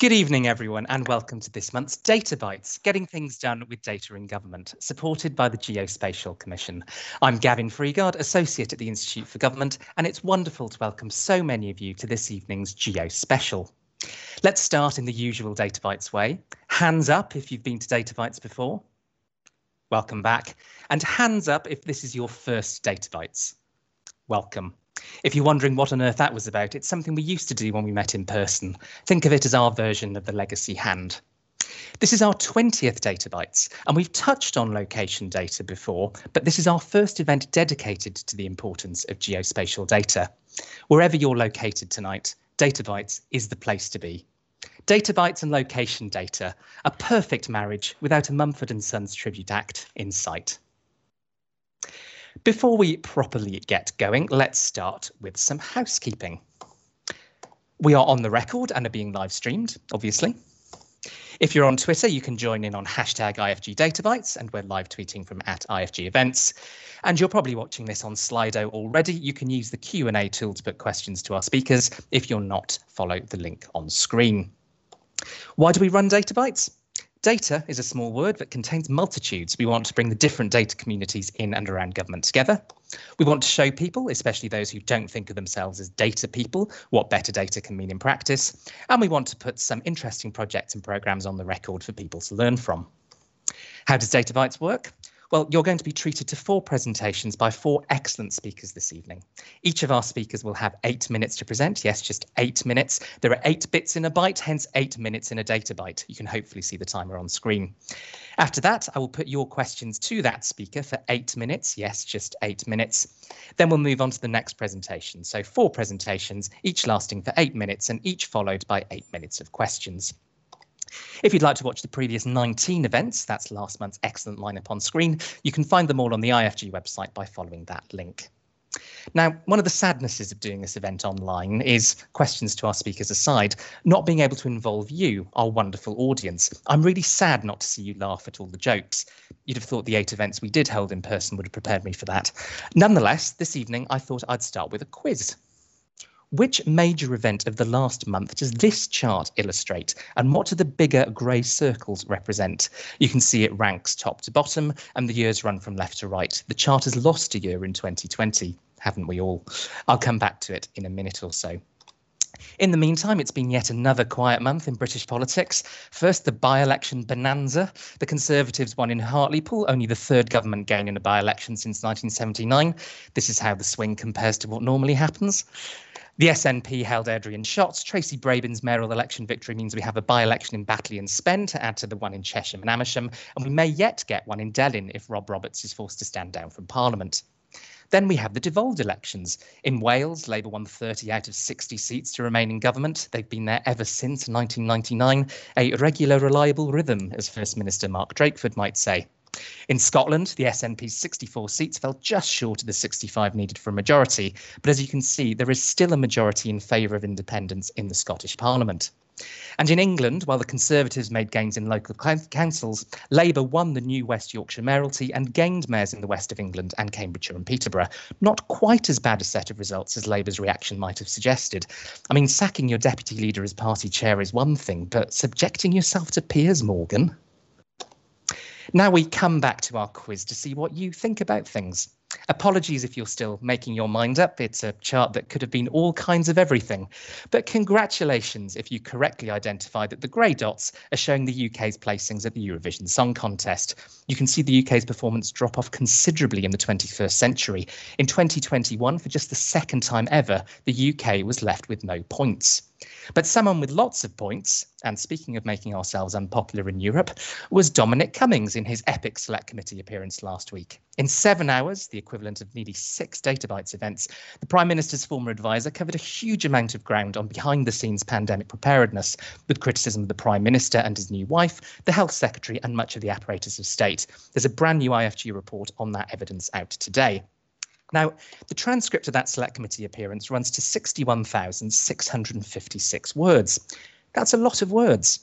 Good evening, everyone, and welcome to this month's Data Bites, getting things done with data in government, supported by the Geospatial Commission. I'm Gavin Freegard, Associate at the Institute for Government, and it's wonderful to welcome so many of you to this evening's Geo Special. Let's start in the usual Data Bites way. Hands up if you've been to Data Bites before. Welcome back. And hands up if this is your first Data Bites. Welcome. If you're wondering what on earth that was about, it's something we used to do when we met in person. Think of it as our version of the legacy hand. This is our 20th Data Bites, and we've touched on location data before, but this is our first event dedicated to the importance of geospatial data. Wherever you're located tonight, Data Bites is the place to be. Data Bites and location data, a perfect marriage without a Mumford & Sons tribute act in sight. Before we properly get going, let's start with some housekeeping. We are on the record and are being live streamed, obviously. If you're on Twitter, you can join in on hashtag IFG Databytes, and we're live tweeting from at IFG Events. And you're probably watching this on Slido already. You can use the Q&A tool to put questions to our speakers. If you're not, follow the link on screen. Why do we run Databytes? Data is a small word that contains multitudes. We want to bring the different data communities in and around government together. We want to show people, especially those who don't think of themselves as data people, what better data can mean in practice. And we want to put some interesting projects and programs on the record for people to learn from. How does Data Bites work? Well, you're going to be treated to four presentations by four excellent speakers this evening. Each of our speakers will have eight minutes to present. Yes, just eight minutes. There are eight bits in a byte, hence eight minutes in a data byte. You can hopefully see the timer on screen. After that, I will put your questions to that speaker for eight minutes. Yes, just eight minutes. Then we'll move on to the next presentation. So four presentations, each lasting for eight minutes and each followed by eight minutes of questions. If you'd like to watch the previous 19 events, that's last month's excellent lineup on screen, you can find them all on the IFG website by following that link. Now, one of the sadnesses of doing this event online is, questions to our speakers aside, not being able to involve you, our wonderful audience. I'm really sad not to see you laugh at all the jokes. You'd have thought the eight events we did hold in person would have prepared me for that. Nonetheless, this evening I thought I'd start with a quiz. Which major event of the last month does this chart illustrate? And what do the bigger grey circles represent? You can see it ranks top to bottom and the years run from left to right. The chart has lost a year in 2020, haven't we all? I'll come back to it in a minute or so. In the meantime, it's been yet another quiet month in British politics. First, the by-election bonanza. The Conservatives won in Hartlepool, only the third government gain in a by-election since 1979. This is how the swing compares to what normally happens. The SNP held Airdrie and Tracy Brabin's mayoral election victory means we have a by-election in Batley and Spen to add to the one in Chesham and Amersham, and we may yet get one in Delyn if Rob Roberts is forced to stand down from Parliament. Then we have the devolved elections. In Wales, Labour won 30 out of 60 seats to remain in government. They've been there ever since 1999, a regular, reliable rhythm, as First Minister Mark Drakeford might say. In Scotland, the SNP's 64 seats fell just short of the 65 needed for a majority, but as you can see, there is still a majority in favour of independence in the Scottish Parliament. And in England, while the Conservatives made gains in local councils, Labour won the new West Yorkshire mayoralty and gained mayors in the west of England and Cambridgeshire and Peterborough. Not quite as bad a set of results as Labour's reaction might have suggested. I mean, sacking your deputy leader as party chair is one thing, but subjecting yourself to Piers Morgan? Now we come back to our quiz to see what you think about things. Apologies if you're still making your mind up. It's a chart that could have been all kinds of everything. But congratulations if you correctly identified that the grey dots are showing the UK's placings at the Eurovision Song Contest. You can see the UK's performance drop off considerably in the 21st century. In 2021, for just the second time ever, the UK was left with no points. But someone with lots of points, and speaking of making ourselves unpopular in Europe, was Dominic Cummings in his epic Select Committee appearance last week. In seven hours, the equivalent of nearly six Data Bites events, the Prime Minister's former advisor covered a huge amount of ground on behind the scenes pandemic preparedness, with criticism of the Prime Minister and his new wife, the Health Secretary, and much of the apparatus of state. There's a brand new IFG report on that evidence out today. Now, the transcript of that select committee appearance runs to 61,656 words. That's a lot of words.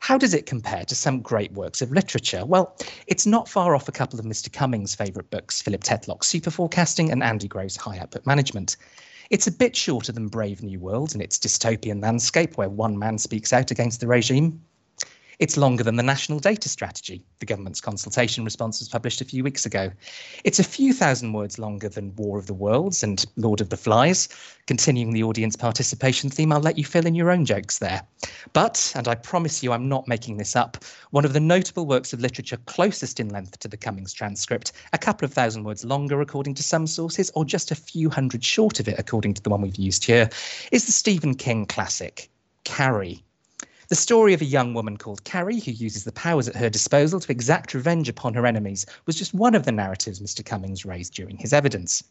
How does it compare to some great works of literature? Well, it's not far off a couple of Mr. Cummings' favourite books, Philip Tetlock's Super Forecasting and Andy Grove's High Output Management. It's a bit shorter than Brave New World in its dystopian landscape where one man speaks out against the regime. It's longer than the National Data Strategy. The government's consultation response was published a few weeks ago. It's a few thousand words longer than War of the Worlds and Lord of the Flies. Continuing the audience participation theme, I'll let you fill in your own jokes there. But, and I promise you I'm not making this up, one of the notable works of literature closest in length to the Cummings transcript, a couple of thousand words longer according to some sources, or just a few hundred short of it according to the one we've used here, is the Stephen King classic, Carrie. The story of a young woman called Carrie who uses the powers at her disposal to exact revenge upon her enemies was just one of the narratives Mr. Cummings raised during his evidence.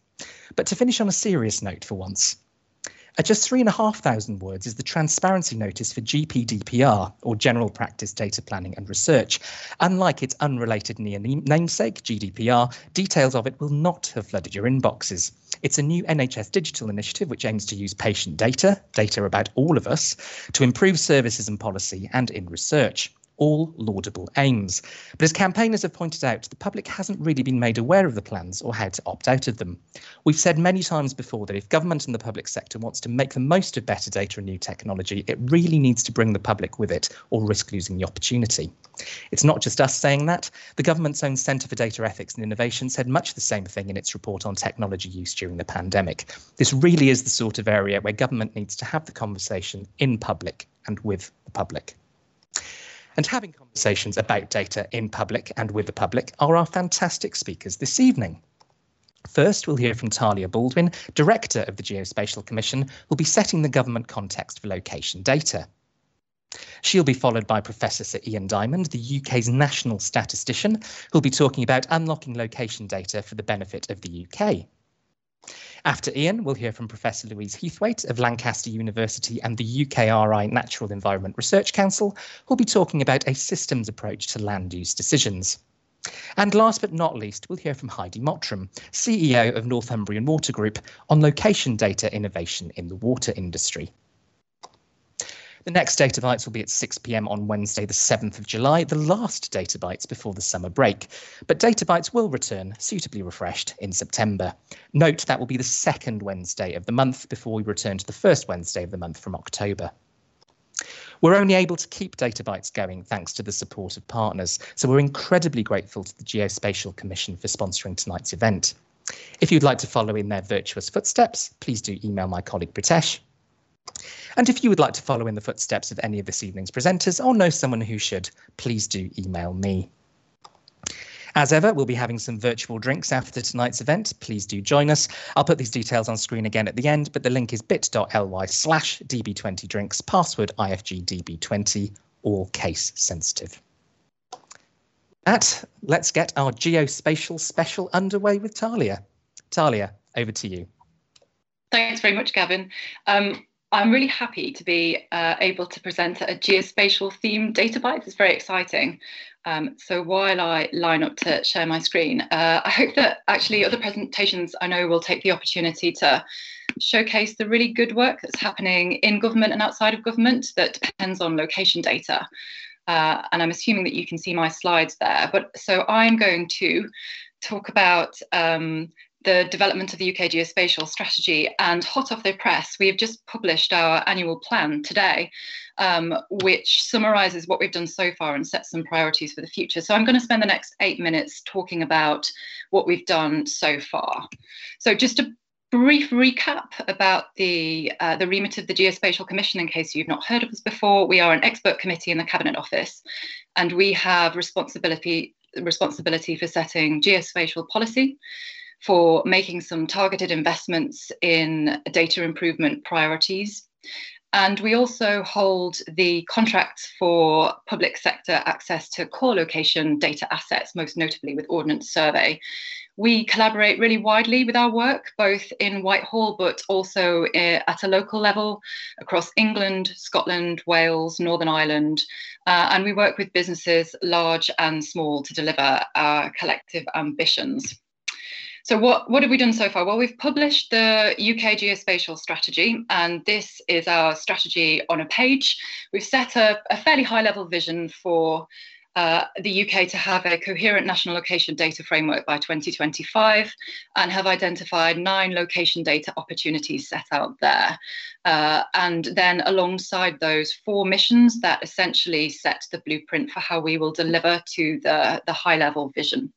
But to finish on a serious note for once, at just three and a half thousand words is the transparency notice for GPDPR, or General Practice Data Planning and Research. Unlike its unrelated namesake, GDPR, details of it will not have flooded your inboxes. It's a new NHS digital initiative which aims to use patient data, data about all of us, to improve services and policy and in research all laudable aims. But as campaigners have pointed out, the public hasn't really been made aware of the plans or how to opt out of them. We've said many times before that if government and the public sector wants to make the most of better data and new technology, it really needs to bring the public with it or risk losing the opportunity. It's not just us saying that. The government's own Centre for Data Ethics and Innovation said much the same thing in its report on technology use during the pandemic. This really is the sort of area where government needs to have the conversation in public and with the public. And having conversations about data in public and with the public are our fantastic speakers this evening. First, we'll hear from Thalia Baldwin, Director of the Geospatial Commission, who'll be setting the government context for location data. She'll be followed by Professor Sir Ian Diamond, the UK's national statistician, who'll be talking about unlocking location data for the benefit of the UK. After Ian, we'll hear from Professor Louise Heathwaite of Lancaster University and the UKRI Natural Environment Research Council, who'll be talking about a systems approach to land use decisions. And last but not least, we'll hear from Heidi Mottram, CEO of Northumbrian Water Group, on location data innovation in the water industry. The next Data Bites will be at 6 pm on Wednesday, the 7th of July, the last Data Bites before the summer break. But Data Bites will return, suitably refreshed, in September. Note that will be the second Wednesday of the month before we return to the first Wednesday of the month from October. We're only able to keep Data Bites going thanks to the support of partners, so we're incredibly grateful to the Geospatial Commission for sponsoring tonight's event. If you'd like to follow in their virtuous footsteps, please do email my colleague Pritesh and if you would like to follow in the footsteps of any of this evening's presenters or know someone who should, please do email me. As ever, we'll be having some virtual drinks after tonight's event. Please do join us. I'll put these details on screen again at the end, but the link is bit.ly slash db20drinks, password ifgdb20, all case sensitive. That, let's get our geospatial special underway with Thalia. Thalia, over to you. Thanks very much, Gavin. Um, I'm really happy to be uh, able to present a geospatial themed data bites. It's very exciting. Um, so while I line up to share my screen, uh, I hope that actually other presentations I know will take the opportunity to showcase the really good work that's happening in government and outside of government that depends on location data. Uh, and I'm assuming that you can see my slides there. But so I'm going to talk about um, the development of the UK geospatial strategy. And hot off the press, we have just published our annual plan today, um, which summarises what we've done so far and sets some priorities for the future. So I'm going to spend the next eight minutes talking about what we've done so far. So just a brief recap about the uh, the remit of the Geospatial Commission in case you've not heard of us before. We are an expert committee in the Cabinet Office, and we have responsibility responsibility for setting geospatial policy, for making some targeted investments in data improvement priorities. And we also hold the contracts for public sector access to core location data assets, most notably with Ordnance Survey. We collaborate really widely with our work, both in Whitehall, but also eh, at a local level across England, Scotland, Wales, Northern Ireland. Uh, and we work with businesses large and small to deliver our collective ambitions. So what, what have we done so far? Well, we've published the UK geospatial strategy, and this is our strategy on a page. We've set a, a fairly high level vision for uh, the UK to have a coherent national location data framework by 2025 and have identified nine location data opportunities set out there. Uh, and then alongside those four missions that essentially set the blueprint for how we will deliver to the, the high level vision.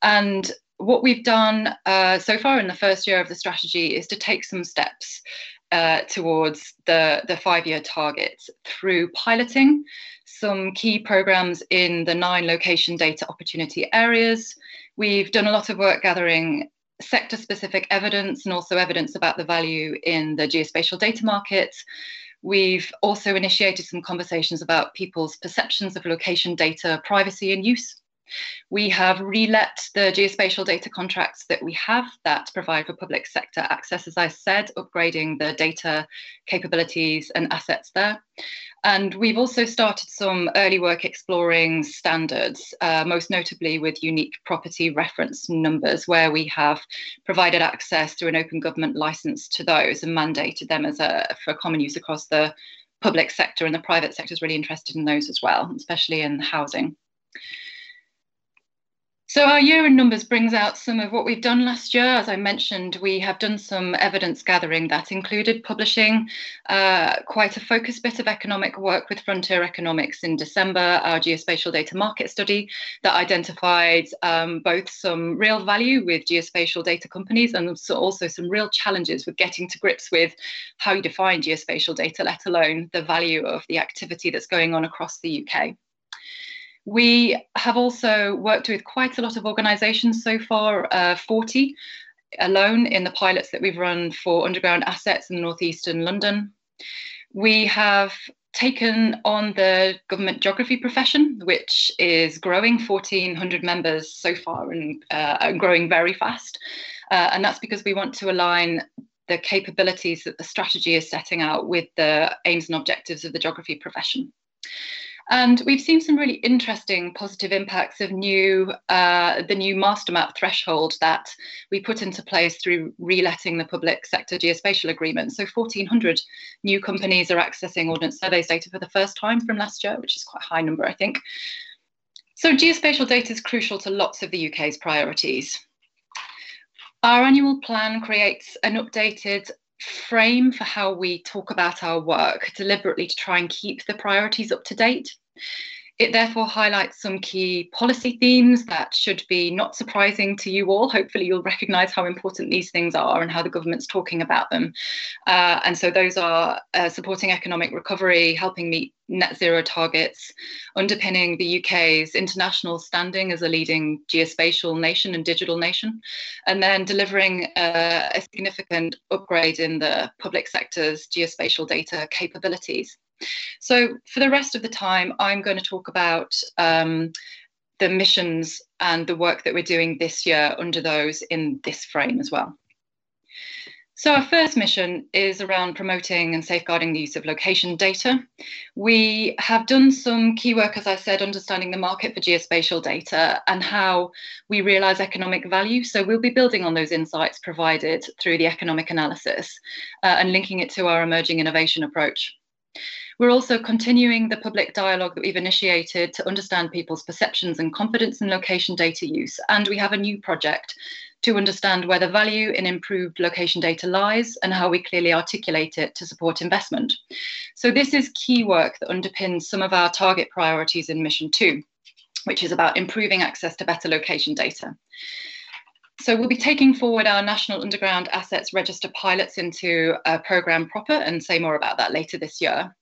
And what we've done uh, so far in the first year of the strategy is to take some steps uh, towards the, the five year targets through piloting some key programs in the nine location data opportunity areas. We've done a lot of work gathering sector specific evidence and also evidence about the value in the geospatial data market. We've also initiated some conversations about people's perceptions of location data privacy and use. We have relet the geospatial data contracts that we have that provide for public sector access, as I said, upgrading the data capabilities and assets there. And we've also started some early work exploring standards, uh, most notably with unique property reference numbers, where we have provided access through an open government license to those and mandated them as a for common use across the public sector. And the private sector is really interested in those as well, especially in housing. So our year in numbers brings out some of what we've done last year. As I mentioned, we have done some evidence gathering that included publishing uh, quite a focused bit of economic work with Frontier Economics in December, our geospatial data market study that identified um, both some real value with geospatial data companies and also some real challenges with getting to grips with how you define geospatial data, let alone the value of the activity that's going on across the UK. We have also worked with quite a lot of organisations so far, uh, 40 alone in the pilots that we've run for underground assets in northeastern London. We have taken on the government geography profession, which is growing 1,400 members so far and, uh, and growing very fast. Uh, and that's because we want to align the capabilities that the strategy is setting out with the aims and objectives of the geography profession. And we've seen some really interesting positive impacts of new uh, the new master map threshold that we put into place through reletting the public sector geospatial agreement. So 1,400 new companies are accessing Ordnance Surveys data for the first time from last year, which is quite a high number, I think. So geospatial data is crucial to lots of the UK's priorities. Our annual plan creates an updated frame for how we talk about our work deliberately to try and keep the priorities up to date. It therefore highlights some key policy themes that should be not surprising to you all. Hopefully, you'll recognise how important these things are and how the government's talking about them. Uh, and so, those are uh, supporting economic recovery, helping meet net zero targets, underpinning the UK's international standing as a leading geospatial nation and digital nation, and then delivering uh, a significant upgrade in the public sector's geospatial data capabilities. So for the rest of the time, I'm going to talk about um, the missions and the work that we're doing this year under those in this frame as well. So our first mission is around promoting and safeguarding the use of location data. We have done some key work, as I said, understanding the market for geospatial data and how we realise economic value. So we'll be building on those insights provided through the economic analysis uh, and linking it to our emerging innovation approach. We're also continuing the public dialogue that we've initiated to understand people's perceptions and confidence in location data use. And we have a new project to understand where the value in improved location data lies and how we clearly articulate it to support investment. So this is key work that underpins some of our target priorities in Mission 2, which is about improving access to better location data. So we'll be taking forward our National Underground Assets Register pilots into a programme proper and say more about that later this year.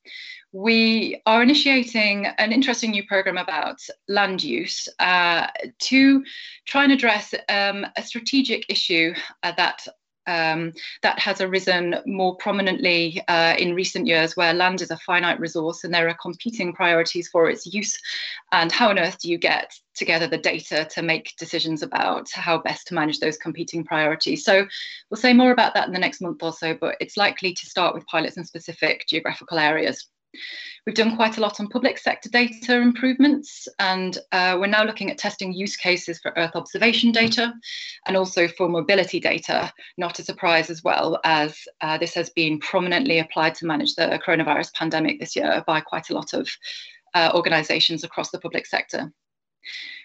We are initiating an interesting new programme about land use uh, to try and address um, a strategic issue uh, that um, that has arisen more prominently uh, in recent years, where land is a finite resource and there are competing priorities for its use. And how on earth do you get together the data to make decisions about how best to manage those competing priorities? So we'll say more about that in the next month or so, but it's likely to start with pilots in specific geographical areas. We've done quite a lot on public sector data improvements, and uh, we're now looking at testing use cases for Earth observation data and also for mobility data, not a surprise as well, as uh, this has been prominently applied to manage the coronavirus pandemic this year by quite a lot of uh, organisations across the public sector.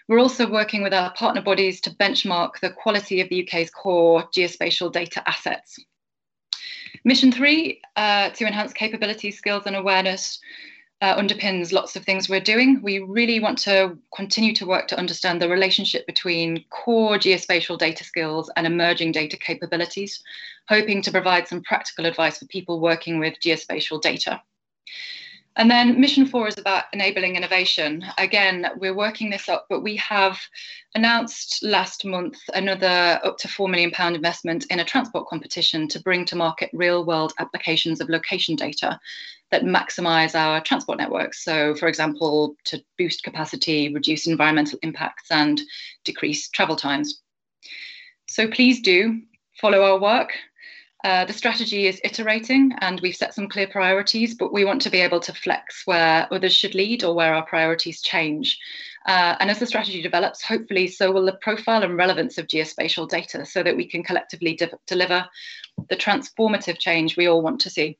We're also working with our partner bodies to benchmark the quality of the UK's core geospatial data assets. Mission three, uh, to enhance capability, skills, and awareness, uh, underpins lots of things we're doing. We really want to continue to work to understand the relationship between core geospatial data skills and emerging data capabilities, hoping to provide some practical advice for people working with geospatial data. And then mission four is about enabling innovation. Again, we're working this up, but we have announced last month another up to £4 million investment in a transport competition to bring to market real world applications of location data that maximize our transport networks. So, for example, to boost capacity, reduce environmental impacts, and decrease travel times. So, please do follow our work. Uh, the strategy is iterating and we've set some clear priorities, but we want to be able to flex where others should lead or where our priorities change. Uh, and as the strategy develops, hopefully, so will the profile and relevance of geospatial data so that we can collectively de deliver the transformative change we all want to see.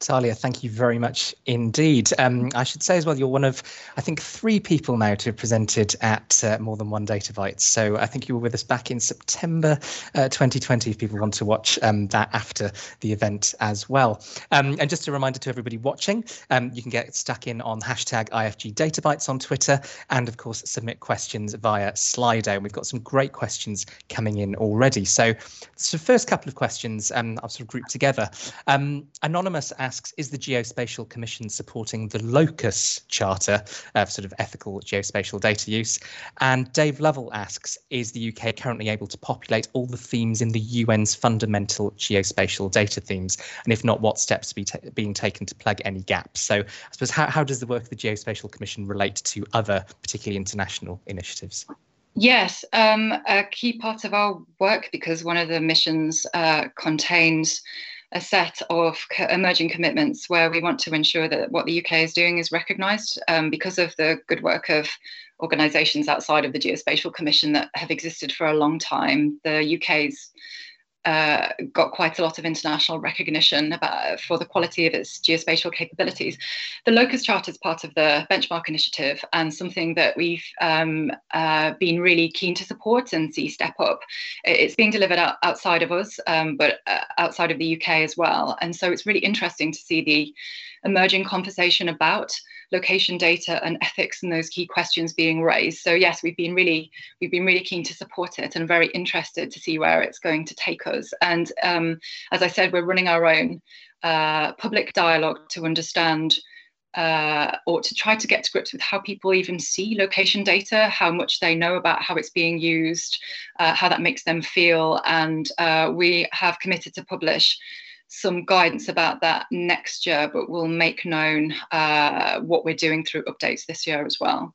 Thalia, thank you very much indeed. Um, I should say as well, you're one of, I think, three people now to have presented at uh, more than one Data Bytes. So I think you were with us back in September uh, 2020, if people want to watch um, that after the event as well. Um, and just a reminder to everybody watching, um, you can get stuck in on hashtag IFG Data Bytes on Twitter, and of course, submit questions via Slido. And we've got some great questions coming in already. So, so first couple of questions um, I've sort of grouped together. Um, Anonymous asks, is the Geospatial Commission supporting the LOCUS Charter of sort of ethical geospatial data use? And Dave Lovell asks, is the UK currently able to populate all the themes in the UN's fundamental geospatial data themes? And if not, what steps are be ta being taken to plug any gaps? So I suppose how, how does the work of the Geospatial Commission relate to other, particularly international initiatives? Yes, um, a key part of our work, because one of the missions uh, contains a set of co- emerging commitments where we want to ensure that what the UK is doing is recognised um, because of the good work of organisations outside of the Geospatial Commission that have existed for a long time. The UK's uh, got quite a lot of international recognition about, for the quality of its geospatial capabilities. The Locus Charter is part of the benchmark initiative and something that we've um, uh, been really keen to support and see step up. It's being delivered out, outside of us, um, but uh, outside of the UK as well. And so it's really interesting to see the emerging conversation about location data and ethics and those key questions being raised. So yes, we've been really we've been really keen to support it and very interested to see where it's going to take us. And um, as I said, we're running our own uh, public dialogue to understand. Uh, or to try to get to grips with how people even see location data, how much they know about how it's being used, uh, how that makes them feel. And uh, we have committed to publish some guidance about that next year, but we'll make known uh, what we're doing through updates this year as well.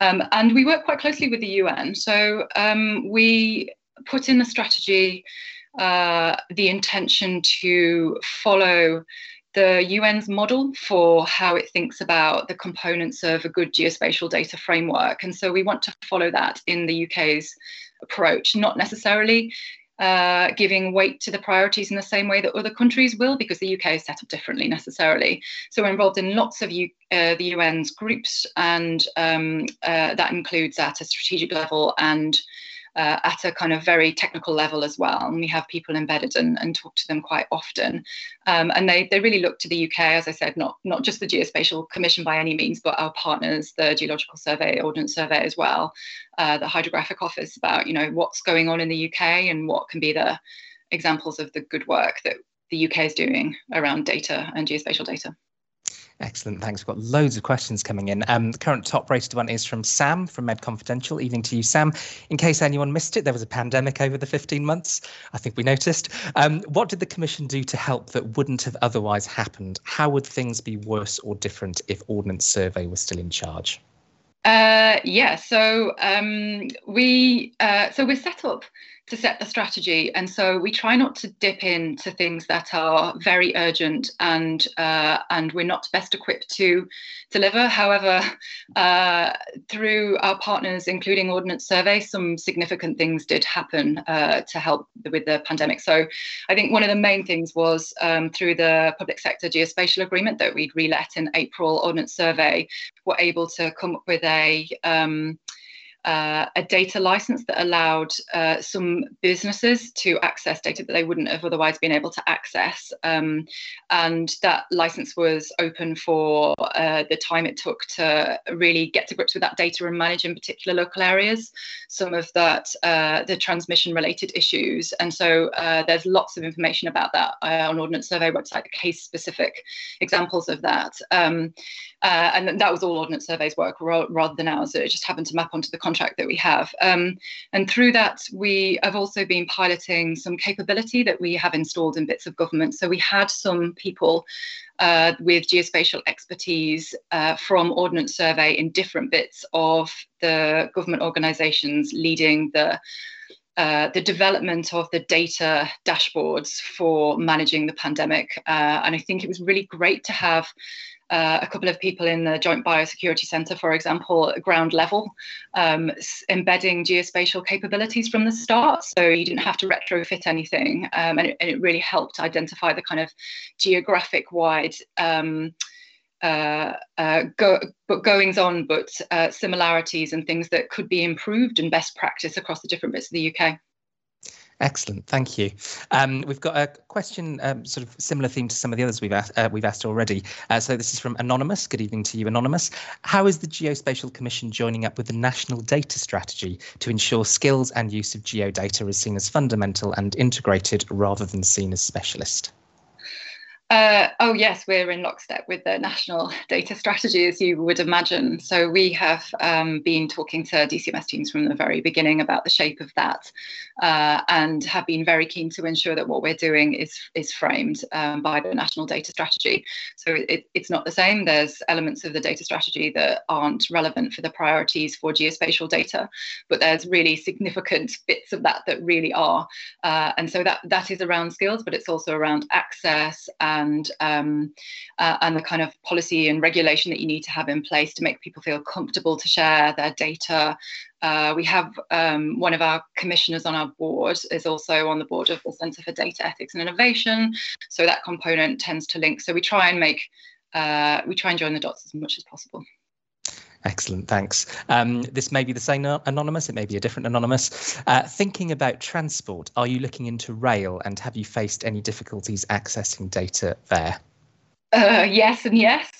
Um, and we work quite closely with the UN. So um, we put in the strategy uh, the intention to follow the UN's model for how it thinks about the components of a good geospatial data framework. And so we want to follow that in the UK's approach, not necessarily uh, giving weight to the priorities in the same way that other countries will, because the UK is set up differently necessarily. So we're involved in lots of U, uh, the UN's groups, and um, uh, that includes at a strategic level and uh, at a kind of very technical level as well. And we have people embedded and, and talk to them quite often. Um, and they, they really look to the UK, as I said, not, not just the Geospatial Commission by any means, but our partners, the Geological Survey, Ordnance Survey as well, uh, the Hydrographic Office about, you know, what's going on in the UK and what can be the examples of the good work that the UK is doing around data and geospatial data. Excellent, thanks. We've got loads of questions coming in. Um, the current top rated one is from Sam from medConfidential. Evening to you, Sam. In case anyone missed it, there was a pandemic over the 15 months. I think we noticed. Um, what did the Commission do to help that wouldn't have otherwise happened? How would things be worse or different if Ordnance Survey was still in charge? Uh, yeah, so um, we uh, so we're set up to set the strategy. And so we try not to dip into things that are very urgent and uh, and we're not best equipped to deliver. However, uh, through our partners, including Ordnance Survey, some significant things did happen uh, to help with the pandemic. So I think one of the main things was um, through the public sector geospatial agreement that we'd relet in April, Ordnance Survey were able to come up with a um, uh, a data license that allowed uh, some businesses to access data that they wouldn't have otherwise been able to access. Um, and that license was open for uh, the time it took to really get to grips with that data and manage in particular local areas some of that, uh, the transmission related issues. And so uh, there's lots of information about that uh, on Ordnance Survey website, case specific examples of that. Um, and that was all Ordnance Survey's work rather than ours. It just happened to map onto the contract that we have. Um, and through that, we have also been piloting some capability that we have installed in bits of government. So we had some people uh, with geospatial expertise uh, from Ordnance Survey in different bits of the government organisations leading the uh, the development of the data dashboards for managing the pandemic. Uh, and I think it was really great to have uh, a couple of people in the Joint Biosecurity Centre, for example, ground level, um, embedding geospatial capabilities from the start. So you didn't have to retrofit anything. Um, and, it, and, it, really helped identify the kind of geographic wide. Um, uh, uh, go, but goings on, but uh, similarities and things that could be improved and best practice across the different bits of the UK. Excellent, thank you. Um, we've got a question, um, sort of similar theme to some of the others we've asked, uh, we've asked already. Uh, so this is from Anonymous. Good evening to you, Anonymous. How is the Geospatial Commission joining up with the National Data Strategy to ensure skills and use of geodata is seen as fundamental and integrated rather than seen as specialist? Uh, oh yes, we're in lockstep with the national data strategy, as you would imagine. So we have um, been talking to DCMS teams from the very beginning about the shape of that, uh, and have been very keen to ensure that what we're doing is is framed um, by the national data strategy. So it, it's not the same. There's elements of the data strategy that aren't relevant for the priorities for geospatial data, but there's really significant bits of that that really are. Uh, and so that that is around skills, but it's also around access and um, uh, and the kind of policy and regulation that you need to have in place to make people feel comfortable to share their data. Uh, we have um, one of our commissioners on our board is also on the board of the Centre for Data Ethics and Innovation, so that component tends to link. So we try and make uh, we try and join the dots as much as possible. Excellent, thanks. Um, this may be the same anonymous, it may be a different anonymous. Uh, thinking about transport, are you looking into rail and have you faced any difficulties accessing data there? Uh, yes, and yes.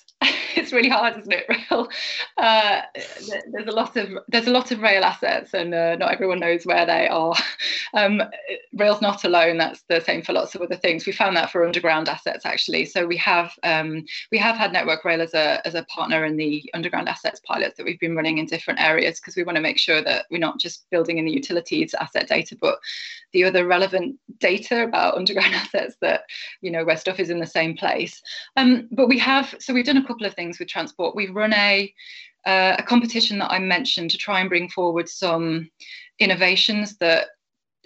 it's really hard, isn't it? Rail. Uh, there's a lot of there's a lot of rail assets, and uh, not everyone knows where they are. Um, rail's not alone. That's the same for lots of other things. We found that for underground assets actually. So we have um, we have had Network Rail as a as a partner in the underground assets pilots that we've been running in different areas because we want to make sure that we're not just building in the utilities asset data, but the other relevant data about underground assets that you know where stuff is in the same place. Um, but we have so we've done a couple of things with transport. We've run a uh, a competition that I mentioned to try and bring forward some innovations that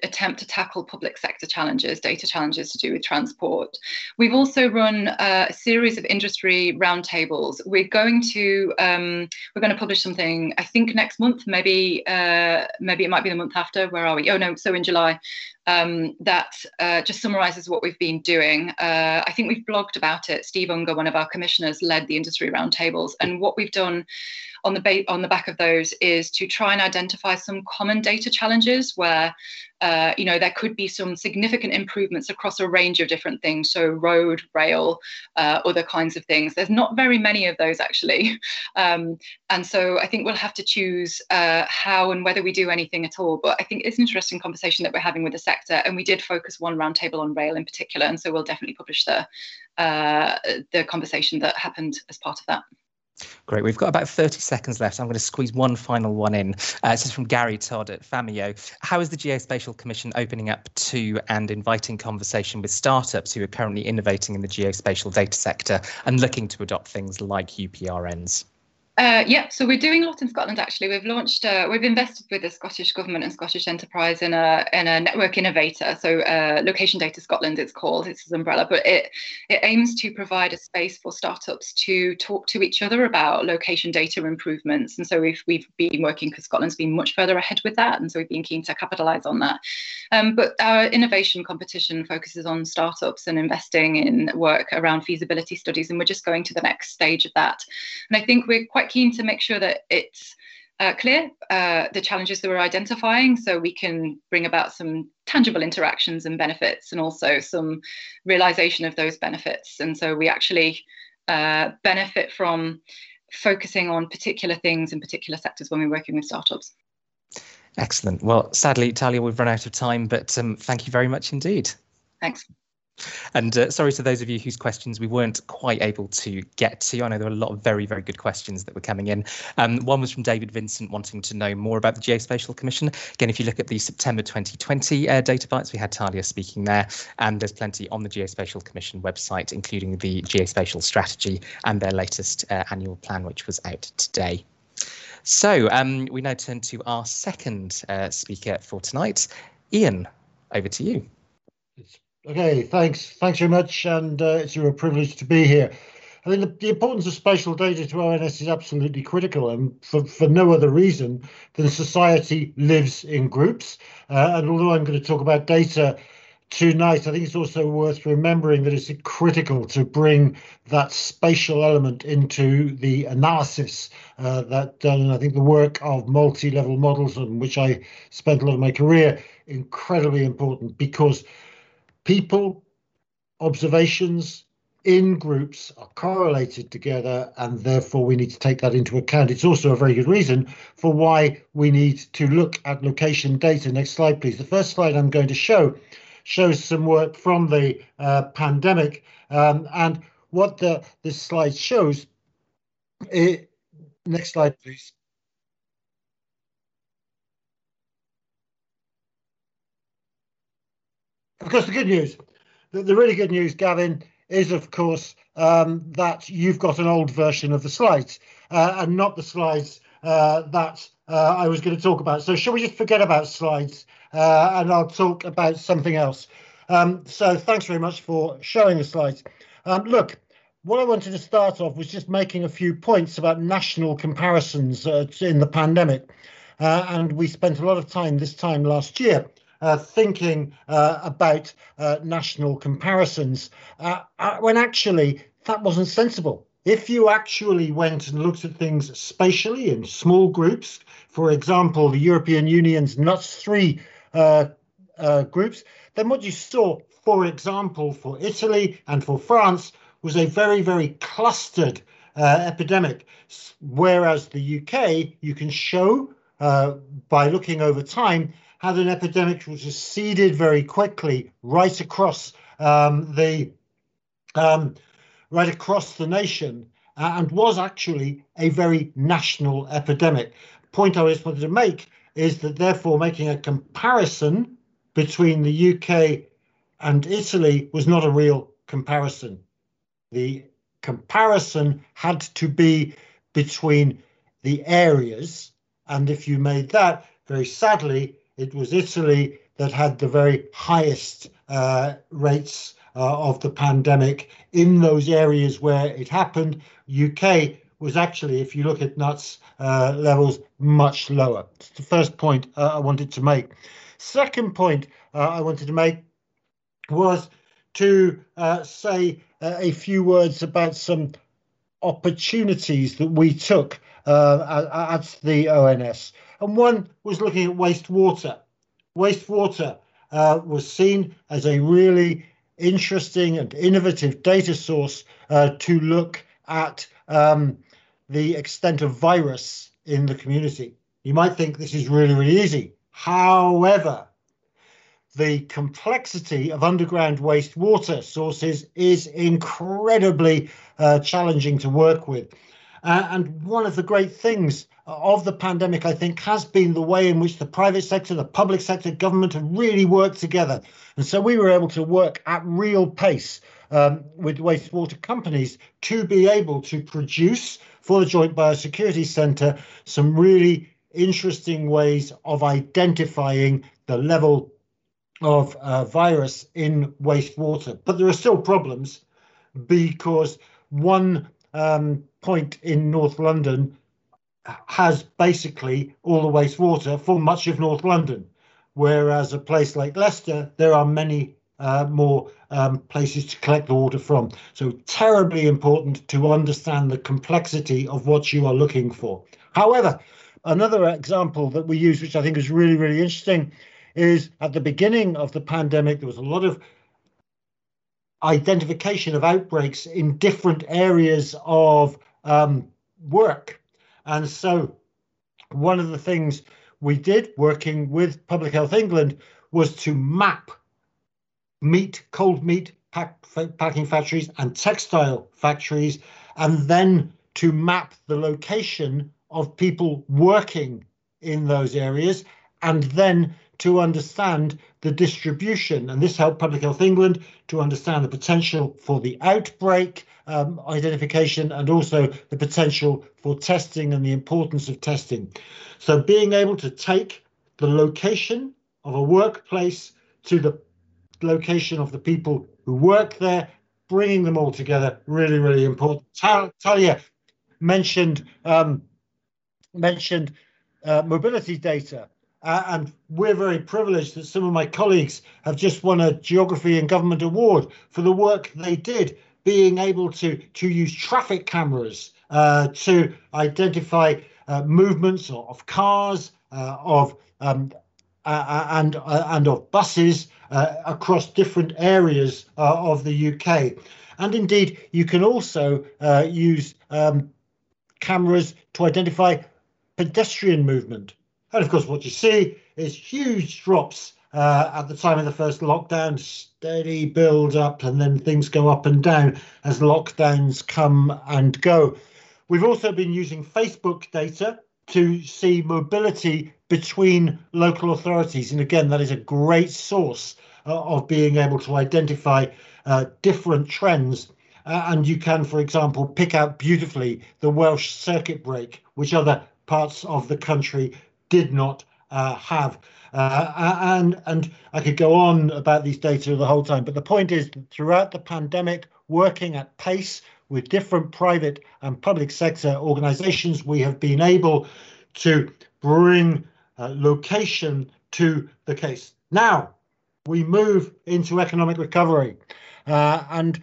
attempt to tackle public sector challenges, data challenges to do with transport. We've also run uh, a series of industry roundtables. We're going to um, we're going to publish something I think next month, maybe uh, maybe it might be the month after. Where are we? Oh no, so in July. Um, that uh, just summarizes what we've been doing. Uh, I think we've blogged about it. Steve Unger, one of our commissioners, led the industry roundtables, and what we've done on the ba- on the back of those is to try and identify some common data challenges where uh, you know there could be some significant improvements across a range of different things. So road rail uh, other kinds of things. There's not very many of those actually. Um, and so i think we'll have to choose uh, how and whether we do anything at all. But i think it's an interesting conversation that we're having with the sector and we did focus one roundtable on rail in particular and so we'll definitely publish the uh, the conversation that happened as part of that Great. We've got about 30 seconds left. I'm going to squeeze one final one in. Uh, this is from Gary Todd at Famio. How is the Geospatial Commission opening up to and inviting conversation with startups who are currently innovating in the geospatial data sector and looking to adopt things like UPRNs? Uh, yeah, so we're doing a lot in Scotland. Actually, we've launched, uh, we've invested with the Scottish government and Scottish enterprise in a in a network innovator. So, uh, Location Data Scotland, it's called. It's its umbrella, but it it aims to provide a space for startups to talk to each other about location data improvements. And so we've we've been working because Scotland's been much further ahead with that, and so we've been keen to capitalise on that. Um, but our innovation competition focuses on startups and investing in work around feasibility studies, and we're just going to the next stage of that. And I think we're quite quite keen to make sure that it's uh, clear uh, the challenges that we're identifying so we can bring about some tangible interactions and benefits and also some realization of those benefits. And so we actually uh, benefit from focusing on particular things in particular sectors when we're working with startups. Excellent. Well, sadly, Thalia, we've run out of time, but um, thank you very much indeed. Thanks. And uh, sorry to those of you whose questions we weren't quite able to get to. I know there were a lot of very, very good questions that were coming in. Um, one was from David Vincent wanting to know more about the Geospatial Commission. Again, if you look at the September 2020 uh, data bites, we had Thalia speaking there, and there's plenty on the Geospatial Commission website, including the Geospatial Strategy and their latest uh, annual plan, which was out today. So um, we now turn to our second uh, speaker for tonight. Ian, over to you. Okay, thanks. Thanks very much, and uh, it's a real privilege to be here. I think the, the, importance of spatial data to ONS is absolutely critical, and for, for no other reason than society lives in groups. Uh, and although I'm going to talk about data tonight, I think it's also worth remembering that it's critical to bring that spatial element into the analysis uh, that done. And I think the work of multi-level models, on which I spent a lot of my career, incredibly important because people, observations in groups are correlated together, and therefore we need to take that into account. It's also a very good reason for why we need to look at location data. Next slide, please. The first slide I'm going to show shows some work from the uh, pandemic, um, and what the this slide shows. It, next slide, please. Of course, the good news, the, the really good news, Gavin, is of course um, that you've got an old version of the slides uh, and not the slides uh, that uh, I was going to talk about. So shall we just forget about slides uh, and I'll talk about something else. Um, so thanks very much for showing the slides. Um, look, what I wanted to start off was just making a few points about national comparisons uh, in the pandemic. Uh, and we spent a lot of time this time last year uh, thinking uh, about uh, national comparisons, uh, when actually that wasn't sensible. If you actually went and looked at things spatially in small groups, for example, the European Union's NUTS 3 groups, then what you saw, for example, for Italy and for France, was a very, very clustered uh, epidemic. Whereas the UK, you can show uh, by looking over time had an epidemic which was seeded very quickly right across um, the um, right across the nation uh, and was actually a very national epidemic. Point I just wanted to make is that therefore making a comparison between the UK and Italy was not a real comparison. The comparison had to be between the areas, and if you made that, very sadly, it was Italy that had the very highest uh, rates uh, of the pandemic in those areas where it happened. UK was actually, if you look at NUTS uh, levels, much lower. It's the first point uh, I wanted to make. Second point uh, I wanted to make was to uh, say a few words about some opportunities that we took at, at, the ONS. And one was looking at wastewater. Wastewater uh, was seen as a really interesting and innovative data source uh, to look at um, the extent of virus in the community. You might think this is really, really easy. However, the complexity of underground wastewater sources is incredibly uh, challenging to work with. Uh, and one of the great things of the pandemic, I think, has been the way in which the private sector, the public sector, government have really worked together. And so we were able to work at real pace um, with wastewater companies to be able to produce for the Joint Biosecurity Centre some really interesting ways of identifying the level of uh, virus in wastewater. But there are still problems because one um, point in North London has basically all the wastewater for much of North London, whereas a place like Leicester, there are many uh, more um, places to collect the water from. So terribly important to understand the complexity of what you are looking for. However, another example that we use, which I think is really, really interesting, is at the beginning of the pandemic, there was a lot of identification of outbreaks in different areas of um, work. And so one of the things we did working with Public Health England was to map meat, cold meat pack, packing factories and textile factories, and then to map the location of people working in those areas, and then to understand the distribution. And this helped Public Health England to understand the potential for the outbreak um, identification and also the potential for testing and the importance of testing. So being able to take the location of a workplace to the location of the people who work there, bringing them all together, really, really important. Thalia mentioned um, mentioned uh, mobility data. Uh, and we're very privileged that some of my colleagues have just won a Geography and Government Award for the work they did, being able to, to use traffic cameras uh, to identify uh, movements of cars, uh, of um, uh, and and of buses across different areas of the UK. And indeed, you can also use um, cameras to identify pedestrian movement. And of course, what you see is huge drops uh, at the time of the first lockdown, steady build up, and then things go up and down as lockdowns come and go. We've also been using Facebook data to see mobility between local authorities. And again, that is a great source uh, of being able to identify uh, different trends. Uh, and you can, for example, pick out beautifully the Welsh circuit break, which other parts of the country did not uh, have. Uh, and and I could go on about these data the whole time, but the point is throughout the pandemic, working at pace with different private and public sector organizations, we have been able to bring uh, location to the case. Now we move into economic recovery, uh, and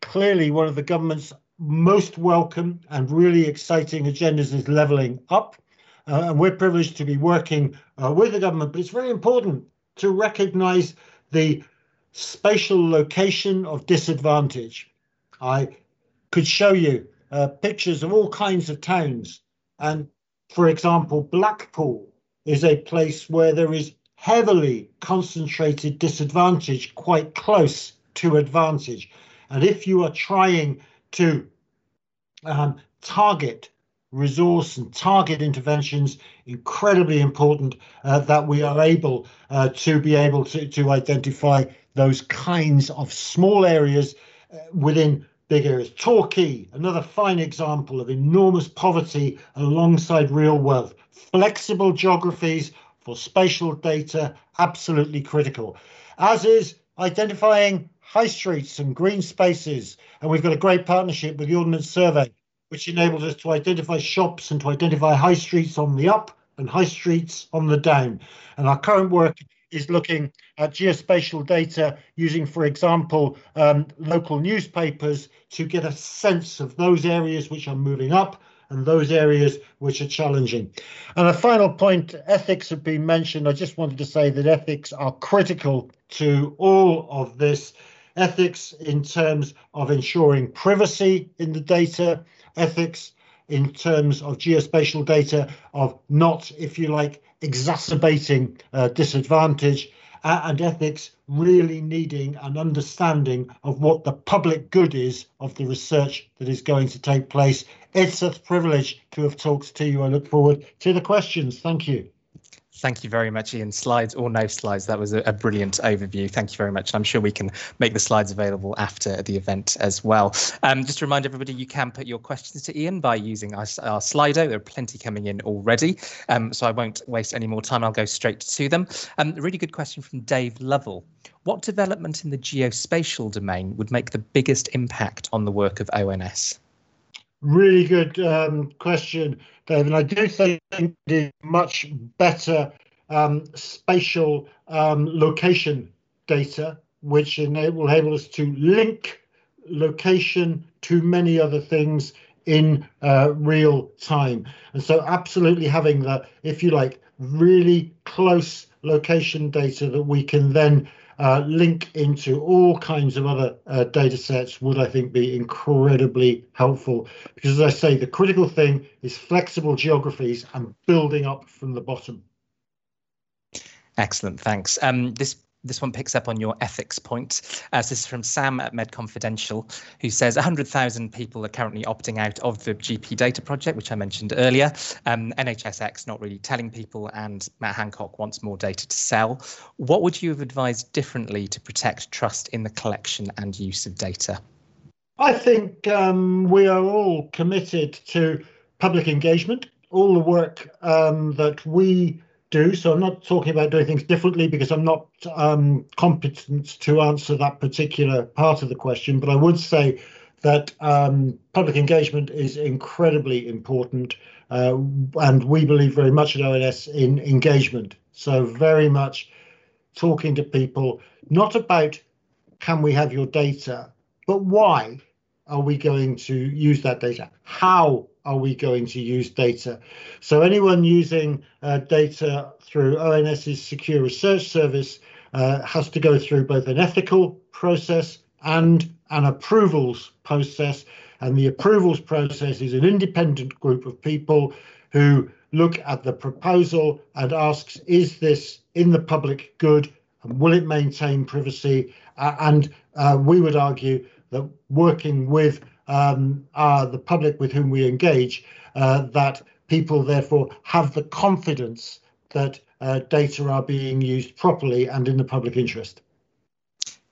clearly one of the government's most welcome and really exciting agendas is levelling up. Uh, and we're privileged to be working uh, with the government, but it's very important to recognise the spatial location of disadvantage. I could show you uh, pictures of all kinds of towns. And for example, Blackpool is a place where there is heavily concentrated disadvantage quite close to advantage. And if you are trying to um, target resource and target interventions incredibly important uh, that we are able uh, to be able to, to identify those kinds of small areas uh, within big areas. Torquay, another fine example of enormous poverty alongside real wealth. Flexible geographies for spatial data, absolutely critical. As is identifying high streets and green spaces. And we've got a great partnership with the Ordnance Survey, which enables us to identify shops and to identify high streets on the up and high streets on the down. And our current work is looking at geospatial data using, for example, um, local newspapers to get a sense of those areas which are moving up and those areas which are challenging. And a final point, ethics have been mentioned. I just wanted to say that ethics are critical to all of this ethics in terms of ensuring privacy in the data, ethics in terms of geospatial data, of not, if you like, exacerbating uh, disadvantage, uh, and ethics really needing an understanding of what the public good is of the research that is going to take place. It's a privilege to have talked to you. I look forward to the questions. Thank you. Thank you very much, Ian. Slides or no slides, that was a, a, brilliant overview. Thank you very much. I'm sure we can make the slides available after the event as well. Um, just to remind everybody, you can put your questions to Ian by using our, our Slido. There are plenty coming in already, um, so I won't waste any more time. I'll go straight to them. Um, a really good question from Dave Lovell. What development in the geospatial domain would make the biggest impact on the work of ONS? Really good um, question, And I do think the much better um, spatial um, location data, which enable, enable us to link location to many other things in uh, real time. And so absolutely having the, if you like, really close location data that we can then uh, link into all kinds of other uh, data sets would, I think, be incredibly helpful. Because as I say, the critical thing is flexible geographies and building up from the bottom. Excellent, thanks. Um, this this one picks up on your ethics point. Uh, so this is from Sam at medConfidential, who says 100,000 people are currently opting out of the GP data project, which I mentioned earlier. Um, NHSX not really telling people, and Matt Hancock wants more data to sell. What would you have advised differently to protect trust in the collection and use of data? I think um, we are all committed to public engagement. All the work um, that we do. So I'm not talking about doing things differently because I'm not um, competent to answer that particular part of the question. But I would say that um, public engagement is incredibly important, uh, and we believe very much at ONS in engagement. So very much talking to people, not about can we have your data, but why are we going to use that data? How are we going to use data? So anyone using uh, data through ONS's Secure Research Service uh, has to go through both an ethical process and an approvals process. And the approvals process is an independent group of people who look at the proposal and asks, is this in the public good? And will it maintain privacy? Uh, and we would argue that working with um, are the public with whom we engage, uh, that people therefore have the confidence that uh, data are being used properly and in the public interest.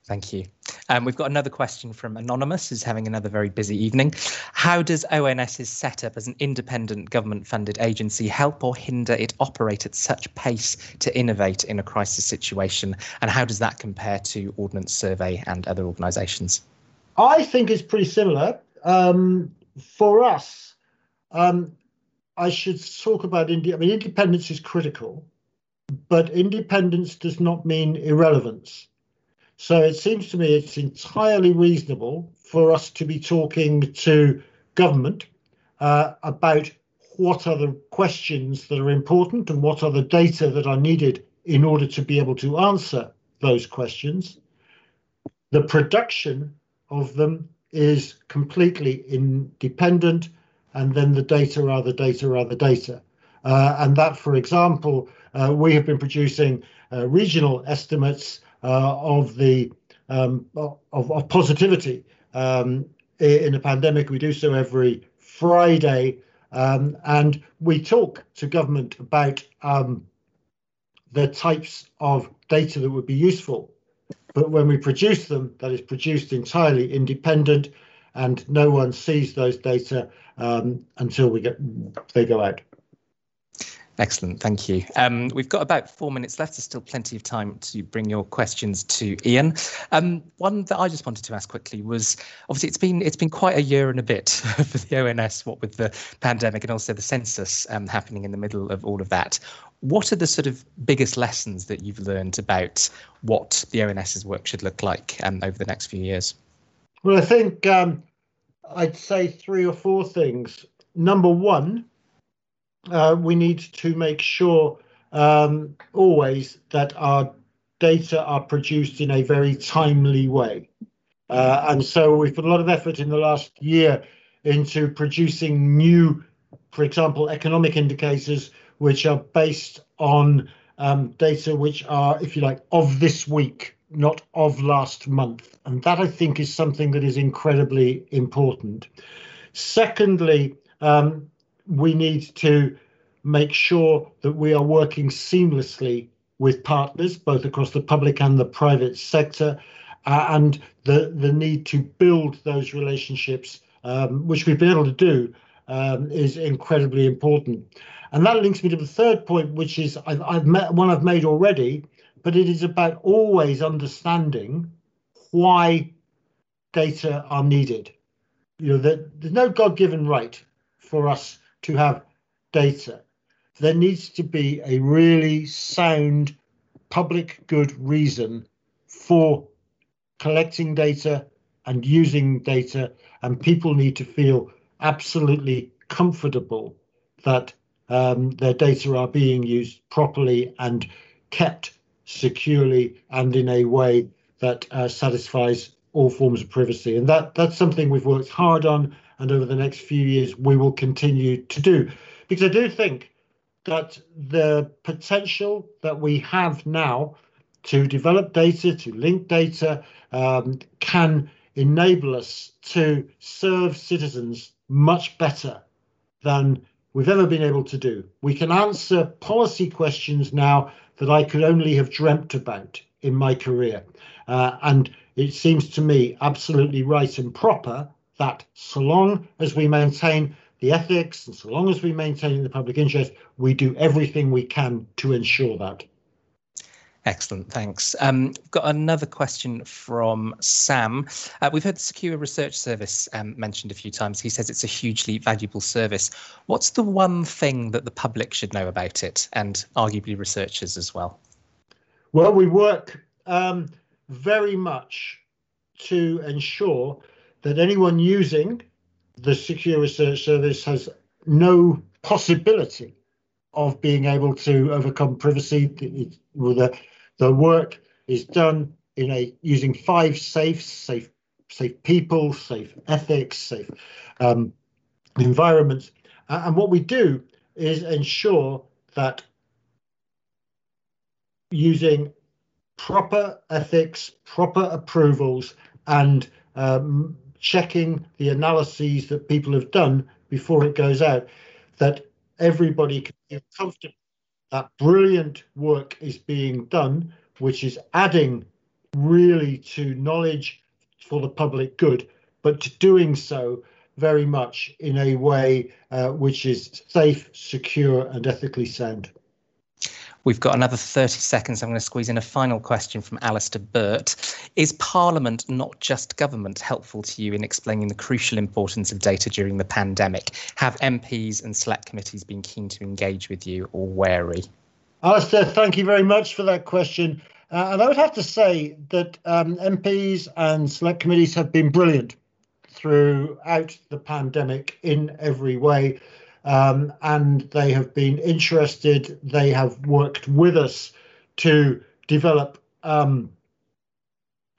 Thank you. Um, we've got another question from Anonymous, who's having another very busy evening. How does ONS's setup as an independent government funded agency help or hinder it operate at such pace to innovate in a crisis situation? And how does that compare to Ordnance Survey and other organisations? I think it's pretty similar. Um, for us, um, I should talk about India. I mean, independence is critical, but independence does not mean irrelevance. So it seems to me it's entirely reasonable for us to be talking to government uh, about what are the questions that are important and what are the data that are needed in order to be able to answer those questions. The production of them is completely independent, and then the data are the data are the data. Uh, and that, for example, uh, we have been producing uh, regional estimates uh, of the um, of, of, positivity um, in a pandemic. We do so every Friday, um, and we talk to government about um, the types of data that would be useful but when we produce them, that is produced entirely independent, and no one sees those data um, until we get they go out. Excellent, thank you. Um, we've got about four minutes left. There's still plenty of time to bring your questions to Ian. Um, one that I just wanted to ask quickly was obviously it's been it's been quite a year and a bit for the ONS, what with the pandemic and also the census um, happening in the middle of all of that. What are the sort of biggest lessons that you've learned about what the ONS's work should look like um, over the next few years? Well, I think um, I'd say three or four things. Number one, uh, we need to make sure um, always that our data are produced in a very timely way. Uh, and so we've put a lot of effort in the last year into producing new, for example, economic indicators which are based on um, data which are, if you like, of this week, not of last month. And that I think is something that is incredibly important. Secondly, um, we need to make sure that we are working seamlessly with partners, both across the public and the private sector, uh, and the, the need to build those relationships, um, which we've been able to do, um, is incredibly important. And that links me to the third point, which is I've, I've met, one I've made already, but it is about always understanding why data are needed. You know, that there's no God-given right for us to have data. There needs to be a really sound public good reason for collecting data and using data, and people need to feel absolutely comfortable that um, their data are being used properly and kept securely and in a way that uh, satisfies all forms of privacy. And that that's something we've worked hard on, and over the next few years we will continue to do, because I do think that the potential that we have now to develop data, to link data, um, can enable us to serve citizens much better than we've ever been able to do. We can answer policy questions now that I could only have dreamt about in my career. Uh, and it seems to me absolutely right and proper that so long as we maintain the ethics and so long as we maintain the public interest, we do everything we can to ensure that. Excellent, thanks. Um, we've got another question from Sam. Uh, we've heard the Secure Research Service um, mentioned a few times. He says it's a hugely valuable service. What's the one thing that the public should know about it, and arguably researchers as well? Well, we work um, very much to ensure that anyone using the Secure Research Service has no possibility of being able to overcome privacy. the, the work is done in a using five safes, safe, safe people, safe ethics, safe um, environments. And what we do is ensure that using proper ethics, proper approvals, and um, checking the analyses that people have done before it goes out, that everybody can feel comfortable that brilliant work is being done, which is adding really to knowledge for the public good, but to doing so very much in a way uh, which is safe, secure, and ethically sound. We've got another 30 seconds. I'm going to squeeze in a final question from Alistair Burt. Is Parliament, not just government, helpful to you in explaining the crucial importance of data during the pandemic? Have MPs and select committees been keen to engage with you or wary? Alistair, thank you very much for that question. Uh, and I would have to say that um, MPs and select committees have been brilliant throughout the pandemic in every way um, and they have been interested. They have worked with us to develop um,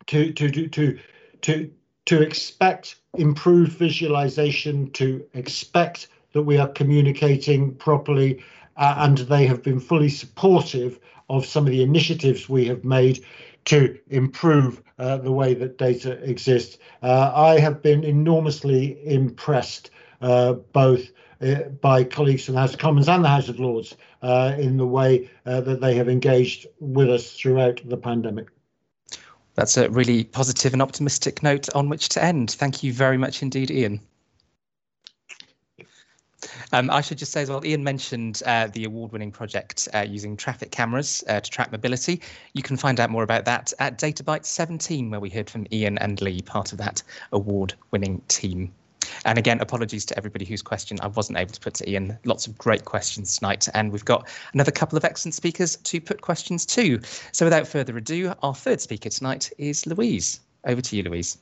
to to to to to expect improved visualization, to expect that we are communicating properly, uh, and they have been fully supportive of some of the initiatives we have made to improve uh, the way that data exists. Uh, I have been enormously impressed uh, both by colleagues from the House of Commons and the House of Lords uh, in the way uh, that they have engaged with us throughout the pandemic. That's a really positive and optimistic note on which to end. Thank you very much indeed, Ian. Um, I should just say as well, Ian mentioned uh, the award-winning project uh, using traffic cameras uh, to track mobility. You can find out more about that at Databyte 17, where we heard from Ian and Lee, part of that award-winning team. And again, apologies to everybody whose question I wasn't able to put to Ian. Lots of great questions tonight, and we've got another couple of excellent speakers to put questions to. So without further ado, our third speaker tonight is Louise. Over to you, Louise.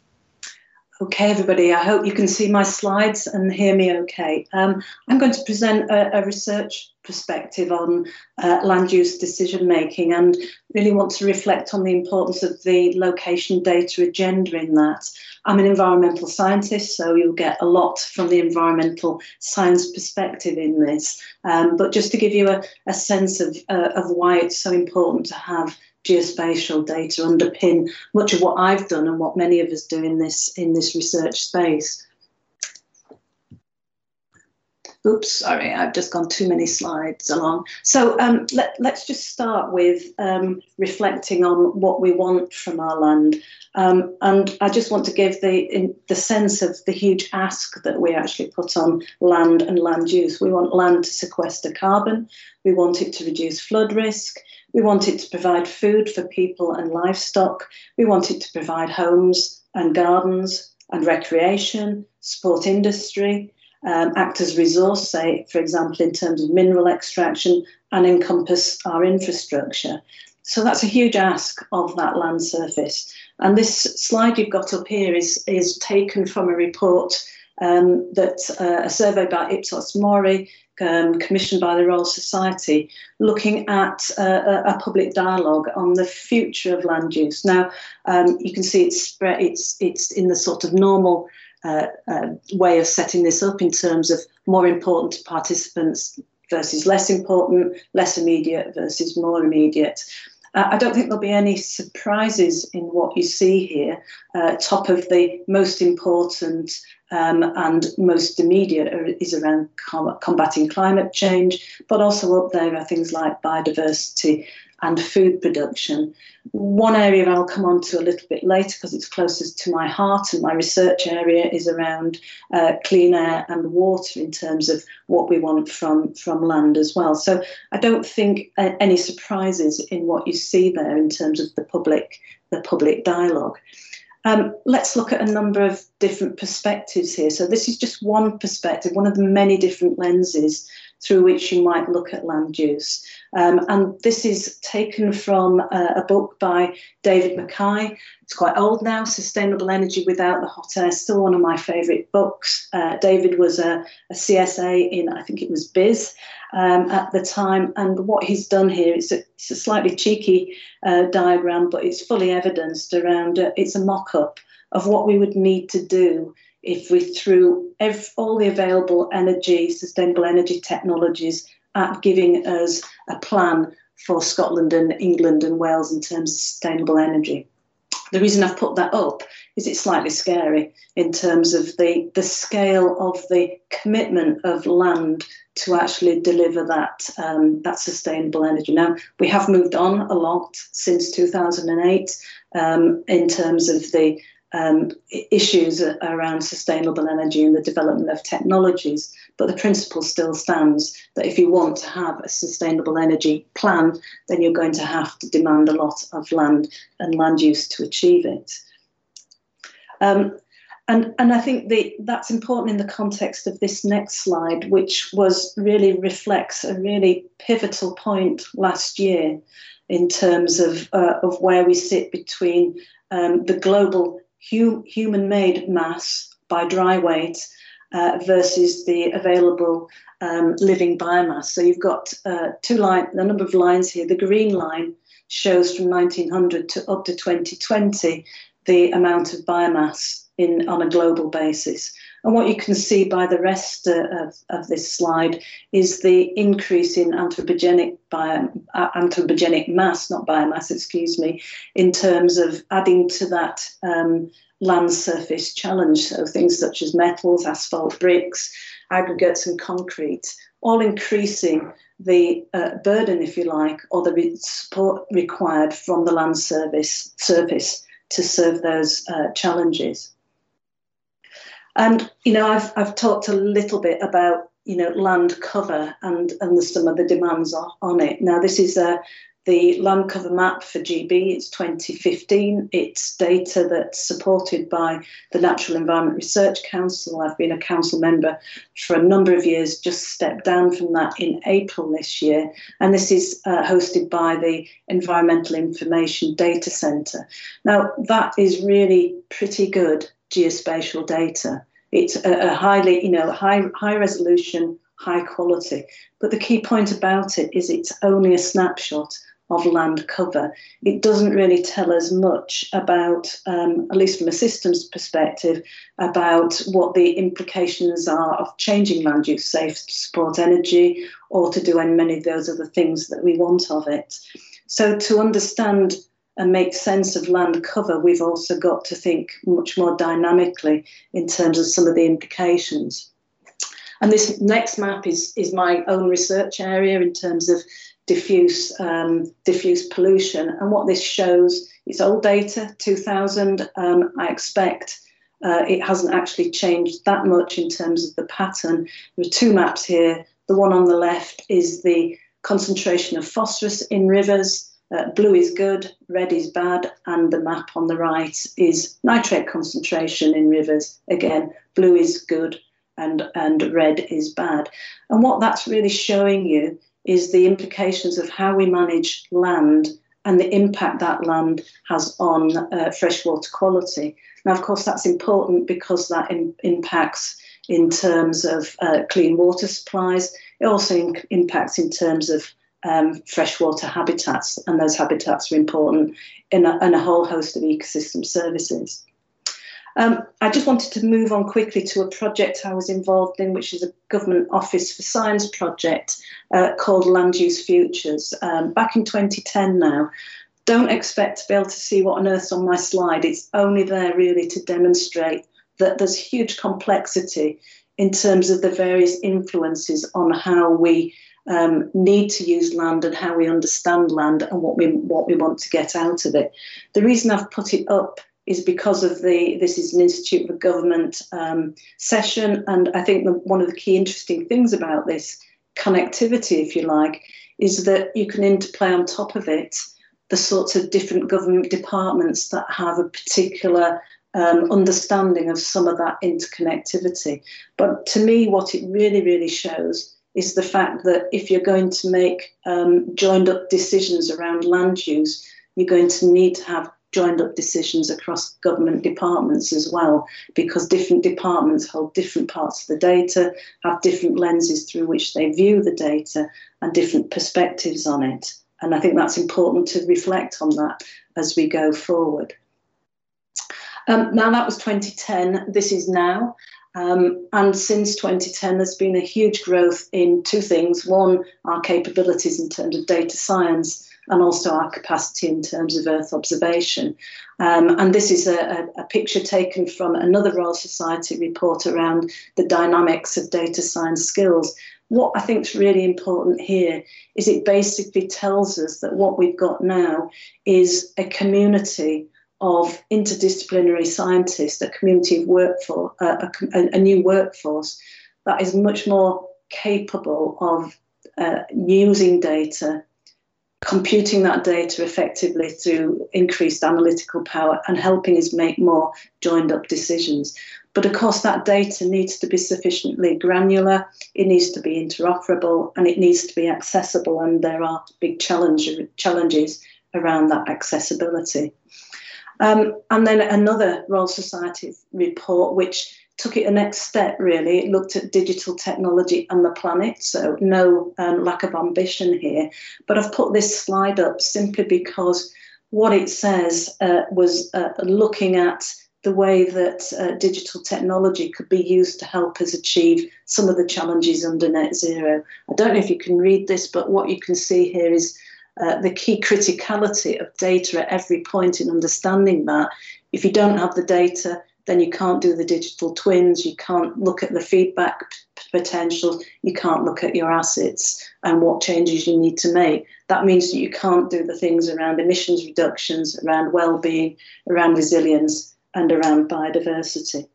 Okay, everybody, I hope you can see my slides and hear me okay. Um, I'm going to present a, a research perspective on uh, land use decision making and really want to reflect on the importance of the location data agenda in that. I'm an environmental scientist, so you'll get a lot from the environmental science perspective in this. Um, but just to give you a, a sense of, uh, of why it's so important to have geospatial data underpin much of what I've done and what many of us do in this in this research space. Oops, sorry, I've just gone too many slides along. So um, let, us just start with um, reflecting on what we want from our land. Um, and I just want to give the, in, the sense of the huge ask that we actually put on land and land use. We want land to sequester carbon, we want it to reduce flood risk, we want it to provide food for people and livestock, we want it to provide homes and gardens and recreation, support industry, um, act as resource, say, for example, in terms of mineral extraction, and encompass our infrastructure. So that's a huge ask of that land surface. And this slide you've got up here is, is taken from a report um, that uh, a survey by Ipsos MORI, um, commissioned by the Royal Society, looking at uh, a public dialogue on the future of land use. Now, um, you can see it's spread, it's it's in the sort of normal uh, uh, way of setting this up in terms of more important to participants versus less important, less immediate versus more immediate. Uh, I don't think there'll be any surprises in what you see here. Uh, top of the most important um, and most immediate is around combating climate change, but also up there are things like biodiversity and food production. One area I'll come on to a little bit later because it's closest to my heart and my research area is around uh, clean air and water in terms of what we want from, from land as well. So I don't think uh, any surprises in what you see there in terms of the public, the public dialogue. Um, let's look at a number of different perspectives here. So this is just one perspective, one of the many different lenses through which you might look at land use. Um, and this is taken from a, a book by David MacKay. It's quite old now, Sustainable Energy Without the Hot Air, still one of my favourite books. Uh, David was a, a, CSA in, I think it was Biz um, at the time. And what he's done here is a, it's a slightly cheeky uh, diagram, but it's fully evidenced around, uh, it's a mock up of what we would need to do if we threw every, all the available energy, sustainable energy technologies at giving us a plan for Scotland and England and Wales in terms of sustainable energy. The reason I've put that up is it's slightly scary in terms of the, the scale of the commitment of land to actually deliver that um, that sustainable energy. Now we have moved on a lot since 2008 um, in terms of the um, issues around sustainable energy and the development of technologies. But the principle still stands that if you want to have a sustainable energy plan, then you're going to have to demand a lot of land and land use to achieve it. Um, and, and I think the, that's important in the context of this next slide, which was really reflects a really pivotal point last year in terms of, uh, of where we sit between um, the global hum, human made mass by dry weight uh, versus the available um, living biomass. So you've got uh, two line, the number of lines here. The green line shows from 1900 to up to 2020 the amount of biomass in on a global basis. And what you can see by the rest uh, of, of this slide is the increase in anthropogenic, bio, uh, anthropogenic mass, not biomass, excuse me, in terms of adding to that um, land surface challenge. So things such as metals, asphalt, bricks, aggregates, and concrete, all increasing the uh, burden, if you like, or the support required from the land service surface to serve those uh, challenges. And you know, I've I've talked a little bit about you know land cover and and the, some of the demands on it. Now, this is a the land cover map for GB. It's 2015. It's data that's supported by the Natural Environment Research Council. I've been a council member for a number of years, just stepped down from that in April this year. And this is uh, hosted by the Environmental Information Data Centre. Now, that is really pretty good geospatial data. It's a, a highly, you know, high high resolution, high quality. But the key point about it is it's only a snapshot of land cover. It doesn't really tell us much about, um, at least from a systems perspective, about what the implications are of changing land use, say to support energy or to do many of those other things that we want of it. So to understand and make sense of land cover, we've also got to think much more dynamically in terms of some of the implications. And this next map is, is my own research area in terms of diffuse, um, diffuse pollution. And what this shows, it's old data, 2000. Um, I expect uh, it hasn't actually changed that much in terms of the pattern. There are two maps here. The one on the left is the concentration of phosphorus in rivers. Uh, blue is good, red is bad, and the map on the right is nitrate concentration in rivers. Again, blue is good and, and red is bad. And what that's really showing you is the implications of how we manage land and the impact that land has on uh, freshwater quality. Now, of course, that's important because that in, impacts in terms of uh, clean water supplies. It also in, impacts in terms of um, freshwater habitats, and those habitats are important in a, in a whole host of ecosystem services. Um, I just wanted to move on quickly to a project I was involved in, which is a Government Office for Science project uh, called Land Use Futures, um, back in 2010 now. Don't expect to be able to see what on earth's on my slide. It's only there really to demonstrate that there's huge complexity in terms of the various influences on how we um, need to use land and how we understand land and what we what we want to get out of it. The reason I've put it up is because of the this is an institute of government um, session, and I think the, one of the key interesting things about this connectivity, if you like, is that you can interplay on top of it the sorts of different government departments that have a particular um, understanding of some of that interconnectivity. But to me, what it really, really shows is the fact that if you're going to make um, joined up decisions around land use, you're going to need to have joined up decisions across government departments as well, because different departments hold different parts of the data, have different lenses through which they view the data, and different perspectives on it. And I think that's important to reflect on that as we go forward. Um, now, that was 2010, this is now. Um, and since 2010, there's been a huge growth in two things. One, our capabilities in terms of data science, and also our capacity in terms of Earth observation. Um, and this is a, a, picture taken from another Royal Society report around the dynamics of data science skills. What I think is really important here is it basically tells us that what we've got now is a community of interdisciplinary scientists, a community of workforce, uh, a, a, new workforce that is much more capable of uh, using data computing that data effectively through increased analytical power and helping us make more joined up decisions. But of course, that data needs to be sufficiently granular, it needs to be interoperable, and it needs to be accessible. And there are big challenge, challenges around that accessibility. Um, and then another Royal Society report, which took it a next step, really. It looked at digital technology and the planet, so no um, lack of ambition here. But I've put this slide up simply because what it says uh, was uh, looking at the way that uh, digital technology could be used to help us achieve some of the challenges under net zero. I don't know if you can read this, but what you can see here is uh, the key criticality of data at every point in understanding that. If you don't have the data, then you can't do the digital twins, you can't look at the feedback potential, you can't look at your assets and what changes you need to make. That means that you can't do the things around emissions reductions, around well-being, around resilience, and around biodiversity.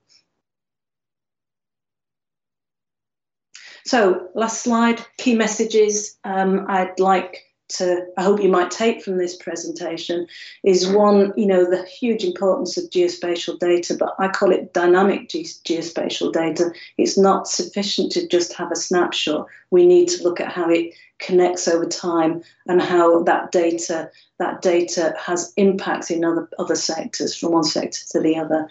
So, last slide, key messages. Um, I'd like to, I hope you might take from this presentation is one, you know, the huge importance of geospatial data, but I call it dynamic ge geospatial data. It's not sufficient to just have a snapshot. We need to look at how it connects over time and how that data that data has impacts in other other sectors from one sector to the other.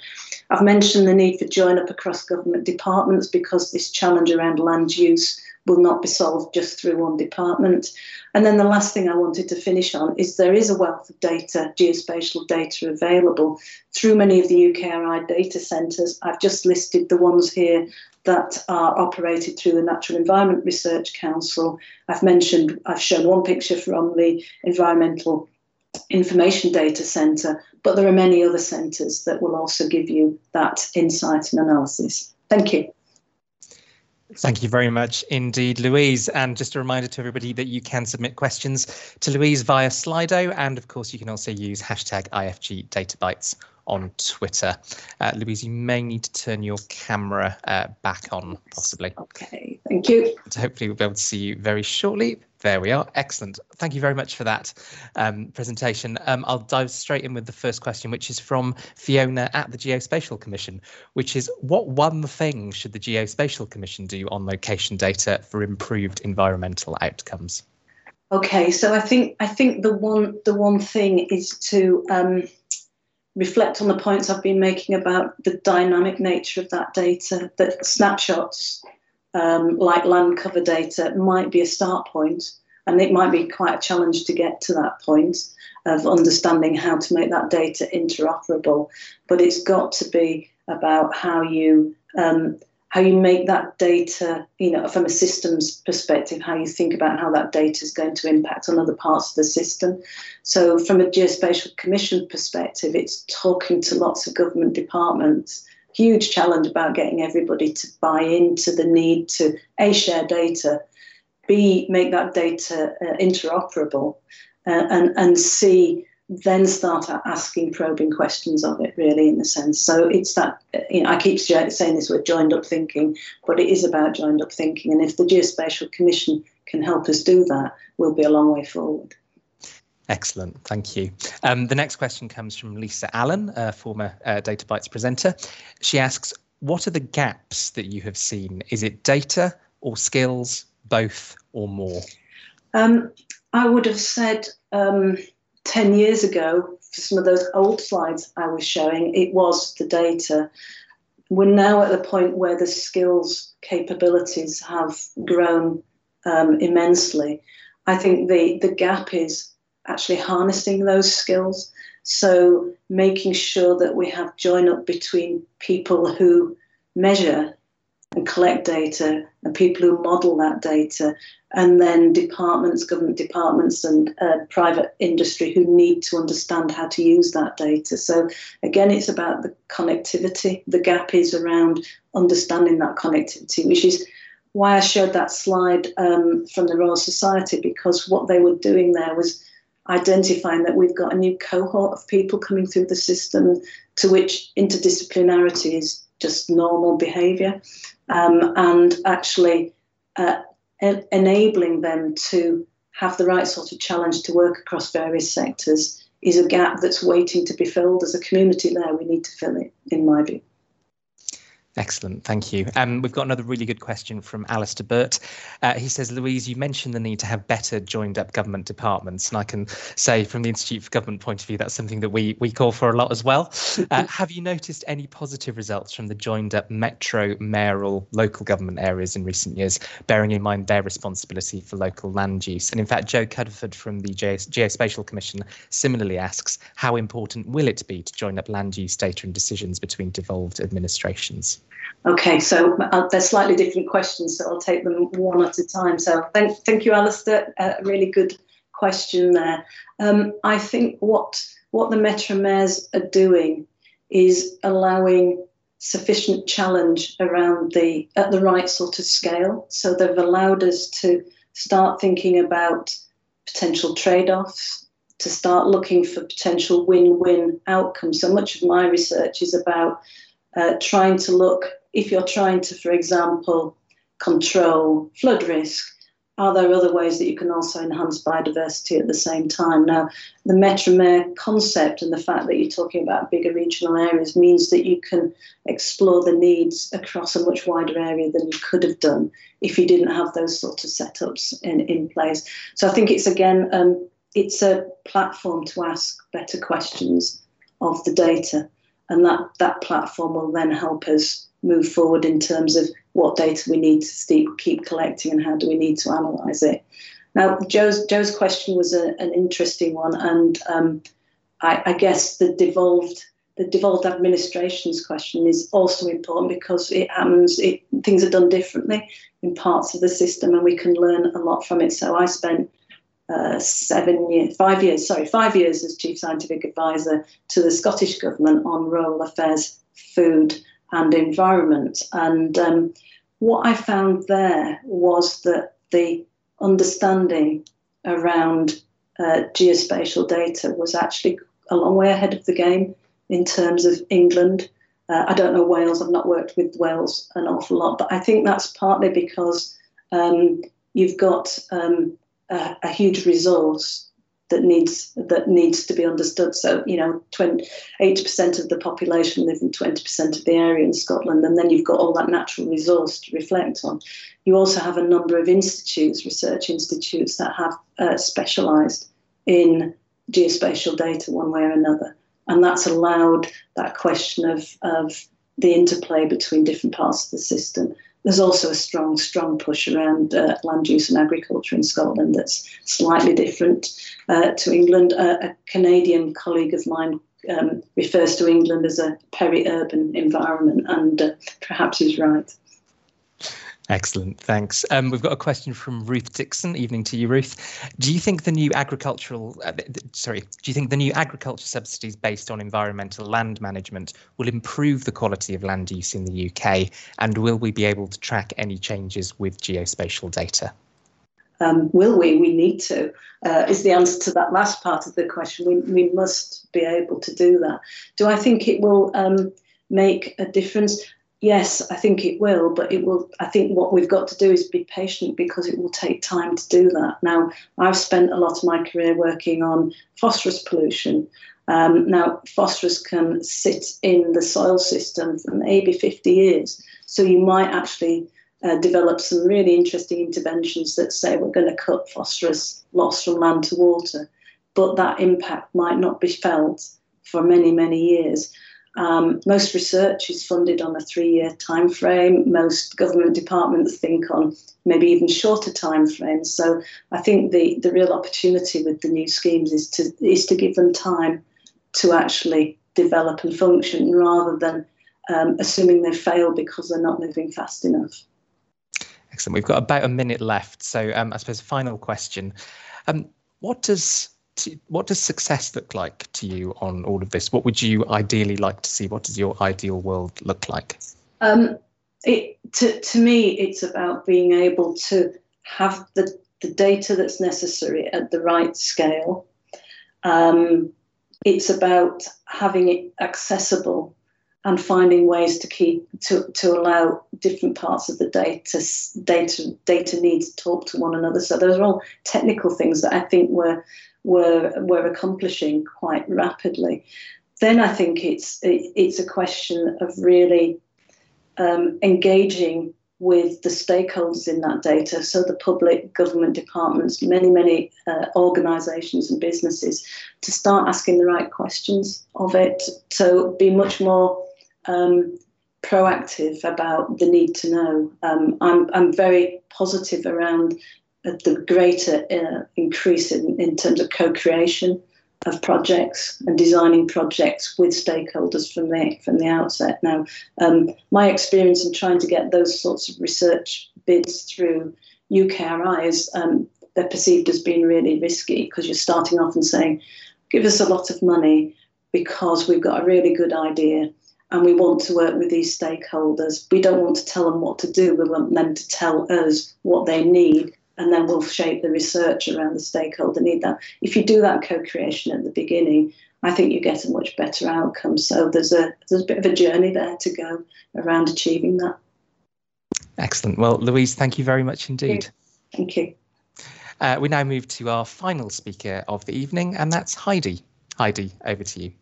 I've mentioned the need for join up across government departments because this challenge around land use will not be solved just through one department. And then the last thing I wanted to finish on is there is a wealth of data, geospatial data available through many of the UKRI data centres. I've just listed the ones here that are operated through the Natural Environment Research Council. I've mentioned, I've shown one picture from the Environmental Information Data Centre, but there are many other centres that will also give you that insight and analysis. Thank you. Thank you very much indeed, Louise. And just a reminder to everybody that you can submit questions to Louise via Slido. And of course, you can also use hashtag IFG Databytes on Twitter. Uh, Louise, you may need to turn your camera uh, back on, possibly. Okay, thank you. So hopefully we'll be able to see you very shortly. There we are. Excellent. Thank you very much for that um, presentation. Um, I'll dive straight in with the first question, which is from Fiona at the Geospatial Commission, which is what one thing should the Geospatial Commission do on location data for improved environmental outcomes? Okay, so I think I think the one the one thing is to um, reflect on the points I've been making about the dynamic nature of that data, that snapshots um, like land cover data might be a start point, and it might be quite a challenge to get to that point of understanding how to make that data interoperable. But it's got to be about how you um, how you make that data, you know, from a systems perspective, how you think about how that data is going to impact on other parts of the system. So, from a geospatial commission perspective, it's talking to lots of government departments. Huge challenge about getting everybody to buy into the need to a share data, b make that data uh, interoperable, uh, and and c then start asking probing questions of it really in the sense so it's that you know i keep saying this word joined up thinking but it is about joined up thinking and if the geospatial commission can help us do that we'll be a long way forward Excellent, thank you. Um, the next question comes from Lisa Allen, a former uh, DataBytes presenter. She asks, what are the gaps that you have seen? Is it data or skills, both or more? Um, I would have said um, 10 years ago, for some of those old slides I was showing, it was the data. We're now at the point where the skills capabilities have grown um, immensely. I think the, the gap is actually harnessing those skills. So making sure that we have join up between people who measure and collect data and people who model that data and then departments, government departments, and uh, private industry who need to understand how to use that data. So, again, it's about the connectivity. The gap is around understanding that connectivity, which is why I showed that slide um, from the Royal Society, because what they were doing there was identifying that we've got a new cohort of people coming through the system to which interdisciplinarity is just normal behaviour. Um, and actually, uh, enabling them to have the right sort of challenge to work across various sectors is a gap that's waiting to be filled. As a community there, we need to fill it, in my view. Excellent, thank you. Um, we've got another really good question from Alistair Burt. Uh, he says, Louise, you mentioned the need to have better joined up government departments, and I can say from the Institute for Government point of view, that's something that we we call for a lot as well. Uh, have you noticed any positive results from the joined up metro, mayoral, local government areas in recent years, bearing in mind their responsibility for local land use? And in fact, Joe Cudford from the Geospatial Commission similarly asks, how important will it be to join up land use data and decisions between devolved administrations? Okay, so uh, they're slightly different questions, so I'll take them one at a time. So thank, thank you, Alistair. A uh, really good question there. Um, I think what what the Metro Mayors are doing is allowing sufficient challenge around the at the right sort of scale. So they've allowed us to start thinking about potential trade-offs, to start looking for potential win-win outcomes. So much of my research is about uh, trying to look, if you're trying to, for example, control flood risk, are there other ways that you can also enhance biodiversity at the same time? Now, the Metro Mayor concept and the fact that you're talking about bigger regional areas means that you can explore the needs across a much wider area than you could have done if you didn't have those sort of setups in, in place. So I think it's again, um, it's a platform to ask better questions of the data and that that platform will then help us move forward in terms of what data we need to keep collecting and how do we need to analyze it. Now, Joe's Joe's question was a, an interesting one, and um, I, I, guess the devolved the devolved administrations question is also important because it happens. It, things are done differently in parts of the system, and we can learn a lot from it. So I spent uh, seven years, five years, sorry, five years as chief scientific advisor to the Scottish government on rural affairs, food, and environment. And um, what I found there was that the understanding around uh, geospatial data was actually a long way ahead of the game in terms of England. Uh, I don't know Wales, I've not worked with Wales an awful lot, but I think that's partly because um, you've got um, a, a, huge resource that needs that needs to be understood. So you know, 80 percent of the population live in 20 percent of the area in Scotland, and then you've got all that natural resource to reflect on. You also have a number of institutes, research institutes that have uh, specialised in geospatial data one way or another, and that's allowed that question of of the interplay between different parts of the system there's also a strong, strong push around uh, land use and agriculture in Scotland that's slightly different uh, to England. Uh, a Canadian colleague of mine um, refers to England as a peri-urban environment, and uh, perhaps he's right. Excellent, thanks. Um, we've got a question from Ruth Dixon. Evening to you, Ruth. Do you think the new agricultural, uh, sorry, do you think the new agriculture subsidies based on environmental land management will improve the quality of land use in the UK? And will we be able to track any changes with geospatial data? Um, will we? We need to. Uh, is the answer to that last part of the question. We, we must be able to do that. Do I think it will um, make a difference? Yes, I think it will, but it will. I think what we've got to do is be patient because it will take time to do that. Now, I've spent a lot of my career working on phosphorus pollution. Um, now, phosphorus can sit in the soil system for maybe 50 years, so you might actually uh, develop some really interesting interventions that say we're going to cut phosphorus loss from land to water, but that impact might not be felt for many, many years. Um, most research is funded on a three-year time frame. Most government departments think on maybe even shorter time frames. So I think the, the real opportunity with the new schemes is to is to give them time to actually develop and function rather than um, assuming they fail because they're not moving fast enough. Excellent. We've got about a minute left. So um, I suppose final question. Um, what does to, what does success look like to you on all of this? What would you ideally like to see? What does your ideal world look like? Um, it, to, to me, it's about being able to have the, the data that's necessary at the right scale. Um, it's about having it accessible and finding ways to keep to, to allow different parts of the data data data needs to talk to one another. So those are all technical things that I think we're were were accomplishing quite rapidly. Then I think it's it's a question of really um, engaging with the stakeholders in that data, so the public, government departments, many, many uh, organisations and businesses, to start asking the right questions of it, to be much more um, proactive about the need to know. Um, I'm, I'm very positive around the greater uh, increase in, in terms of co-creation of projects and designing projects with stakeholders from the from the outset. Now, um, my experience in trying to get those sorts of research bids through UKRI is um, they're perceived as being really risky because you're starting off and saying, "Give us a lot of money because we've got a really good idea." And we want to work with these stakeholders. We don't want to tell them what to do. We want them to tell us what they need and then we'll shape the research around the stakeholder need that. If you do that co-creation at the beginning, I think you get a much better outcome. So there's a there's a bit of a journey there to go around achieving that. Excellent. Well, Louise, thank you very much indeed. Thank you. Uh, we now move to our final speaker of the evening, and that's Heidi. Heidi, over to you.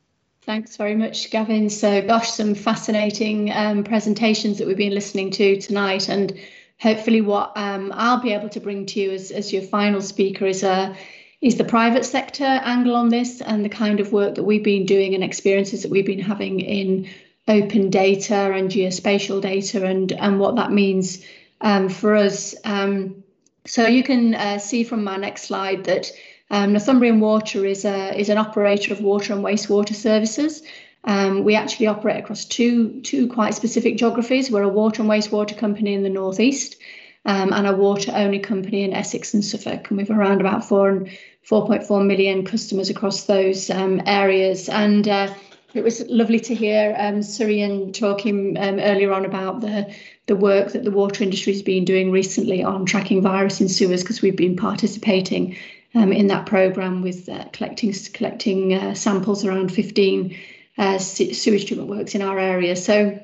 Thanks very much, Gavin. So, gosh, some fascinating um, presentations that we've been listening to tonight, and hopefully what um, I'll be able to bring to you as, as your final speaker is a is the private sector angle on this and the kind of work that we've been doing and experiences that we've been having in open data and geospatial data and and what that means um, for us. Um, so you can uh, see from my next slide that um, Northumbrian Water is a is an operator of water and wastewater services. Um, we actually operate across two, two quite specific geographies. We're a water and wastewater company in the northeast um, and a water only company in Essex and Suffolk. And we've around about four and 4.4 million customers across those um, areas. And uh, it was lovely to hear um, Surian talking um, earlier on about the the work that the water industry has been doing recently on tracking virus in sewers because we've been participating um, in that program with uh, collecting collecting uh, samples around 15 uh, sewage treatment works in our area. So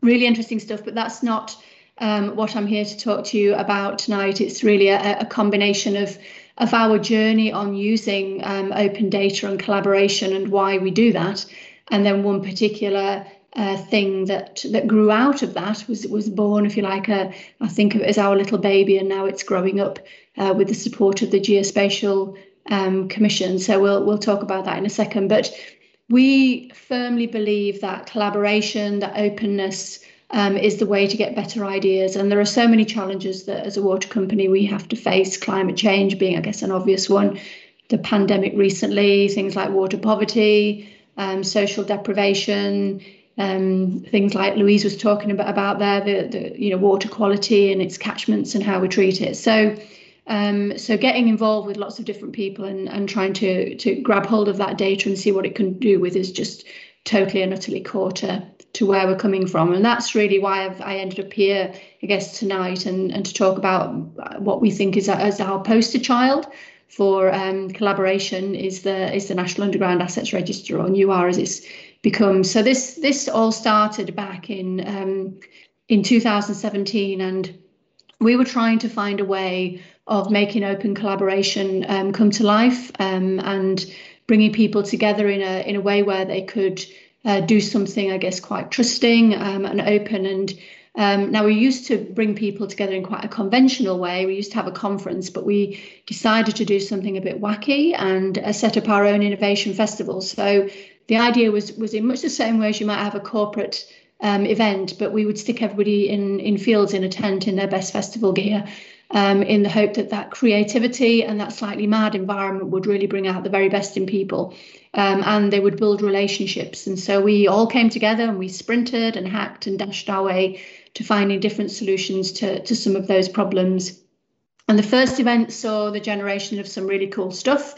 really interesting stuff, but that's not um, what I'm here to talk to you about tonight. It's really a, a combination of of our journey on using um, open data and collaboration and why we do that. And then one particular uh, thing that that grew out of that was was born, if you like, a, I think of it as our little baby, and now it's growing up uh, with the support of the Geospatial um, Commission. So we'll we'll talk about that in a second. But we firmly believe that collaboration, that openness, um, is the way to get better ideas. And there are so many challenges that, as a water company, we have to face. Climate change being, I guess, an obvious one. The pandemic recently, things like water poverty, um, social deprivation, um, things like Louise was talking about, about there, the, the you know water quality and its catchments and how we treat it. So. Um, so getting involved with lots of different people and, and trying to to grab hold of that data and see what it can do with is just totally and utterly core to, to where we're coming from. And that's really why I've, i ended up here, I guess, tonight and, and to talk about what we think is as our poster child for um, collaboration is the is the National Underground Assets Register, or NUAR as it's become. So this this all started back in um, in 2017, and we were trying to find a way of making open collaboration um, come to life um, and bringing people together in a in a way where they could uh, do something, I guess, quite trusting um, and open. And um, now we used to bring people together in quite a conventional way. We used to have a conference, but we decided to do something a bit wacky and uh, set up our own innovation festival. So the idea was was in much the same way as you might have a corporate um, event, but we would stick everybody in in fields in a tent in their best festival gear um, in the hope that that creativity and that slightly mad environment would really bring out the very best in people um, and they would build relationships. And so we all came together and we sprinted and hacked and dashed our way to finding different solutions to, to some of those problems. And the first event saw the generation of some really cool stuff.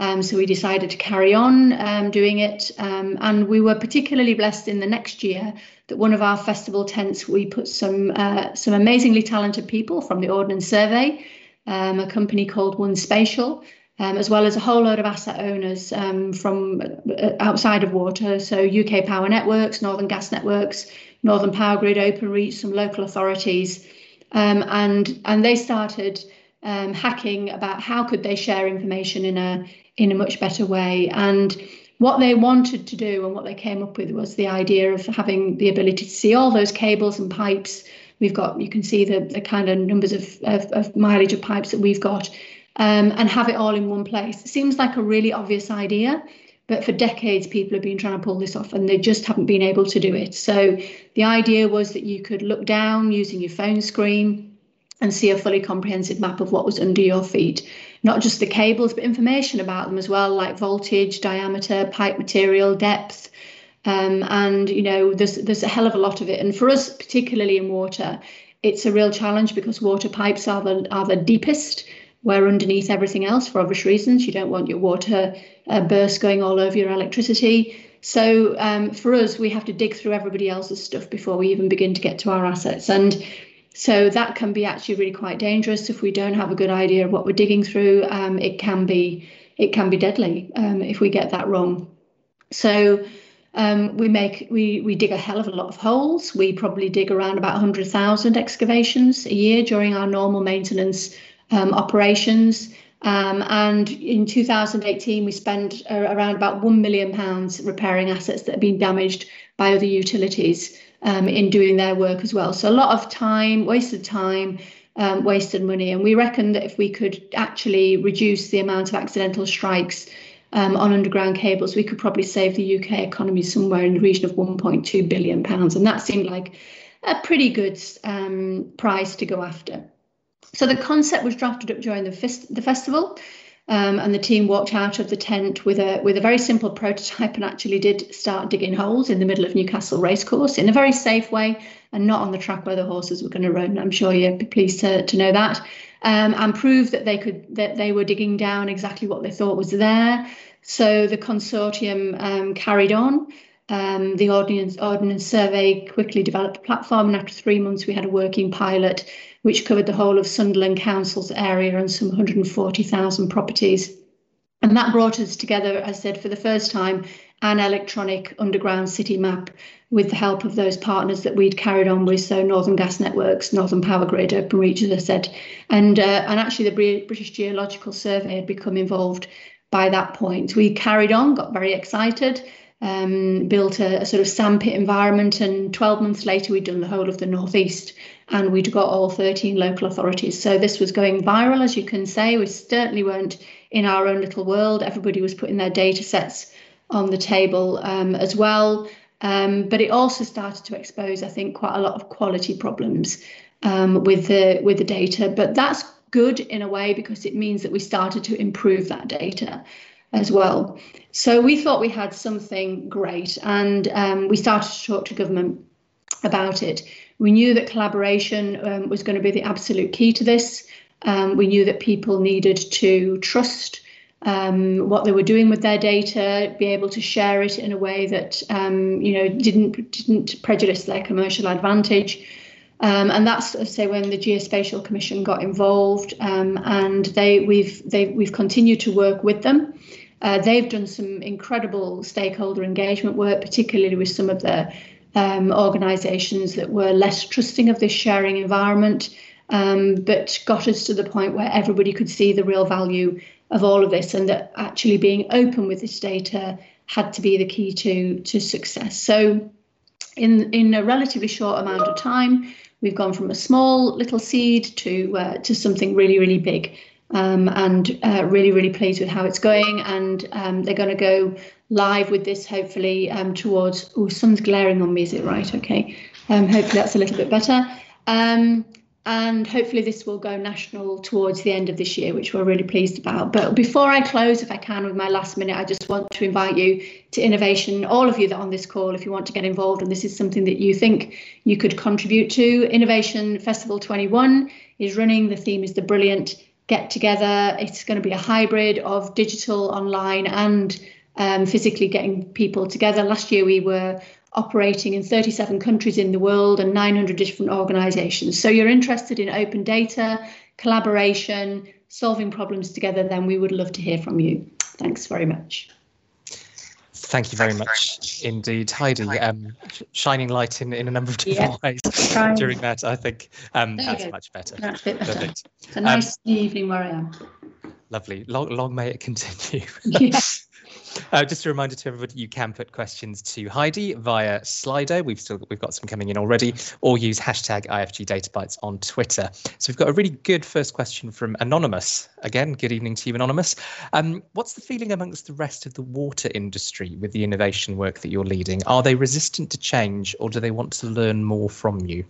Um, so we decided to carry on um, doing it. Um, and we were particularly blessed in the next year that one of our festival tents, we put some uh, some amazingly talented people from the Ordnance Survey, um, a company called One Spatial, um, as well as a whole load of asset owners um, from uh, outside of water. So UK Power Networks, Northern Gas Networks, Northern Power Grid, Openreach, some local authorities. and, and they started hacking about how could they share information in a in a much better way. And what they wanted to do and what they came up with was the idea of having the ability to see all those cables and pipes. We've got, you can see the, the kind of numbers of, of, of mileage of pipes that we've got um, and have it all in one place. It seems like a really obvious idea, but for decades people have been trying to pull this off and they just haven't been able to do it. So the idea was that you could look down using your phone screen and see a fully comprehensive map of what was under your feet not just the cables, but information about them as well, like voltage, diameter, pipe material, depth. Um, and you know, there's there's a hell of a lot of it. And for us, particularly in water, it's a real challenge because water pipes are the are the deepest. Where underneath everything else, for obvious reasons, you don't want your water uh, burst going all over your electricity. So um, for us, we have to dig through everybody else's stuff before we even begin to get to our assets. And so that can be actually really quite dangerous if we don't have a good idea of what we're digging through. Um, it can be it can be deadly um, if we get that wrong. So um, we make we we dig a hell of a lot of holes. We probably dig around about 100,000 excavations a year during our normal maintenance um, operations. Um, and in 2018, we spent uh, around about one million pounds repairing assets that have been damaged by other utilities um, in doing their work as well. So a lot of time, wasted time, um, wasted money. And we reckon that if we could actually reduce the amount of accidental strikes um, on underground cables, we could probably save the UK economy somewhere in the region of 1.2 billion pounds. And that seemed like a pretty good um, prize to go after. So the concept was drafted up during the, fest- the festival. Um, and the team walked out of the tent with a with a very simple prototype and actually did start digging holes in the middle of Newcastle Racecourse in a very safe way and not on the track where the horses were going to run. I'm sure you'd be pleased to, to know that. Um, and prove that they could that they were digging down exactly what they thought was there. So the consortium um, carried on. um, the Ordnance, Ordnance Survey quickly developed a platform, and after three months, we had a working pilot which covered the whole of Sunderland Council's area and some 140,000 properties. And that brought us together, as I said, for the first time, an electronic underground city map with the help of those partners that we'd carried on with, so Northern Gas Networks, Northern Power Grid, Openreach, as I said, and uh, and actually the British Geological Survey had become involved by that point. We carried on, got very excited, um, built a, a, sort of sandpit environment, and 12 months later we'd done the whole of the northeast, and we'd got all 13 local authorities. So this was going viral, as you can say. We certainly weren't in our own little world. Everybody was putting their data sets on the table um, as well. Um, but it also started to expose, I think, quite a lot of quality problems um, with the with the data. But that's good in a way because it means that we started to improve that data as well. So we thought we had something great, and um, we started to talk to government about it. We knew that collaboration um, was going to be the absolute key to this. Um, we knew that people needed to trust um, what they were doing with their data, be able to share it in a way that um, you know didn't didn't prejudice their commercial advantage. Um, and that's say when the Geospatial Commission got involved, um, and they we've they we've continued to work with them. Uh, they've done some incredible stakeholder engagement work, particularly with some of the um, organisations that were less trusting of this sharing environment, um, but got us to the point where everybody could see the real value of all of this and that actually being open with this data had to be the key to to success so in in a relatively short amount of time we've gone from a small little seed to uh, to something really really big um, and uh, really really pleased with how it's going. And um, they're going to go live with this hopefully um, towards oh sun's glaring on me is it right? Okay. Um, hopefully that's a little bit better. Um, and hopefully this will go national towards the end of this year, which we're really pleased about. But before I close, if I can, with my last minute, I just want to invite you to innovation. All of you that are on this call, if you want to get involved, and this is something that you think you could contribute to, Innovation Festival 21 is running. The theme is the brilliant get together. It's going to be a hybrid of digital, online, and um, physically getting people together. Last year we were operating in 37 countries in the world and 900 different organizations. So you're interested in open data, collaboration, solving problems together, then we would love to hear from you. Thanks very much. Thank you very much indeed, Heidi. Um, shining light in, in a number of different yeah. ways during that, I think um, that's much better. That's a bit better. It's a nice um, evening where I am. Lovely. Long, long may it continue. Yeah. Uh, just a reminder to everybody, you can put questions to Heidi via Slido. We've still we've got some coming in already, or use hashtag IFG Databytes on Twitter. So we've got a really good first question from Anonymous. Again, good evening to you, Anonymous. Um, what's the feeling amongst the rest of the water industry with the innovation work that you're leading? Are they resistant to change, or do they want to learn more from you?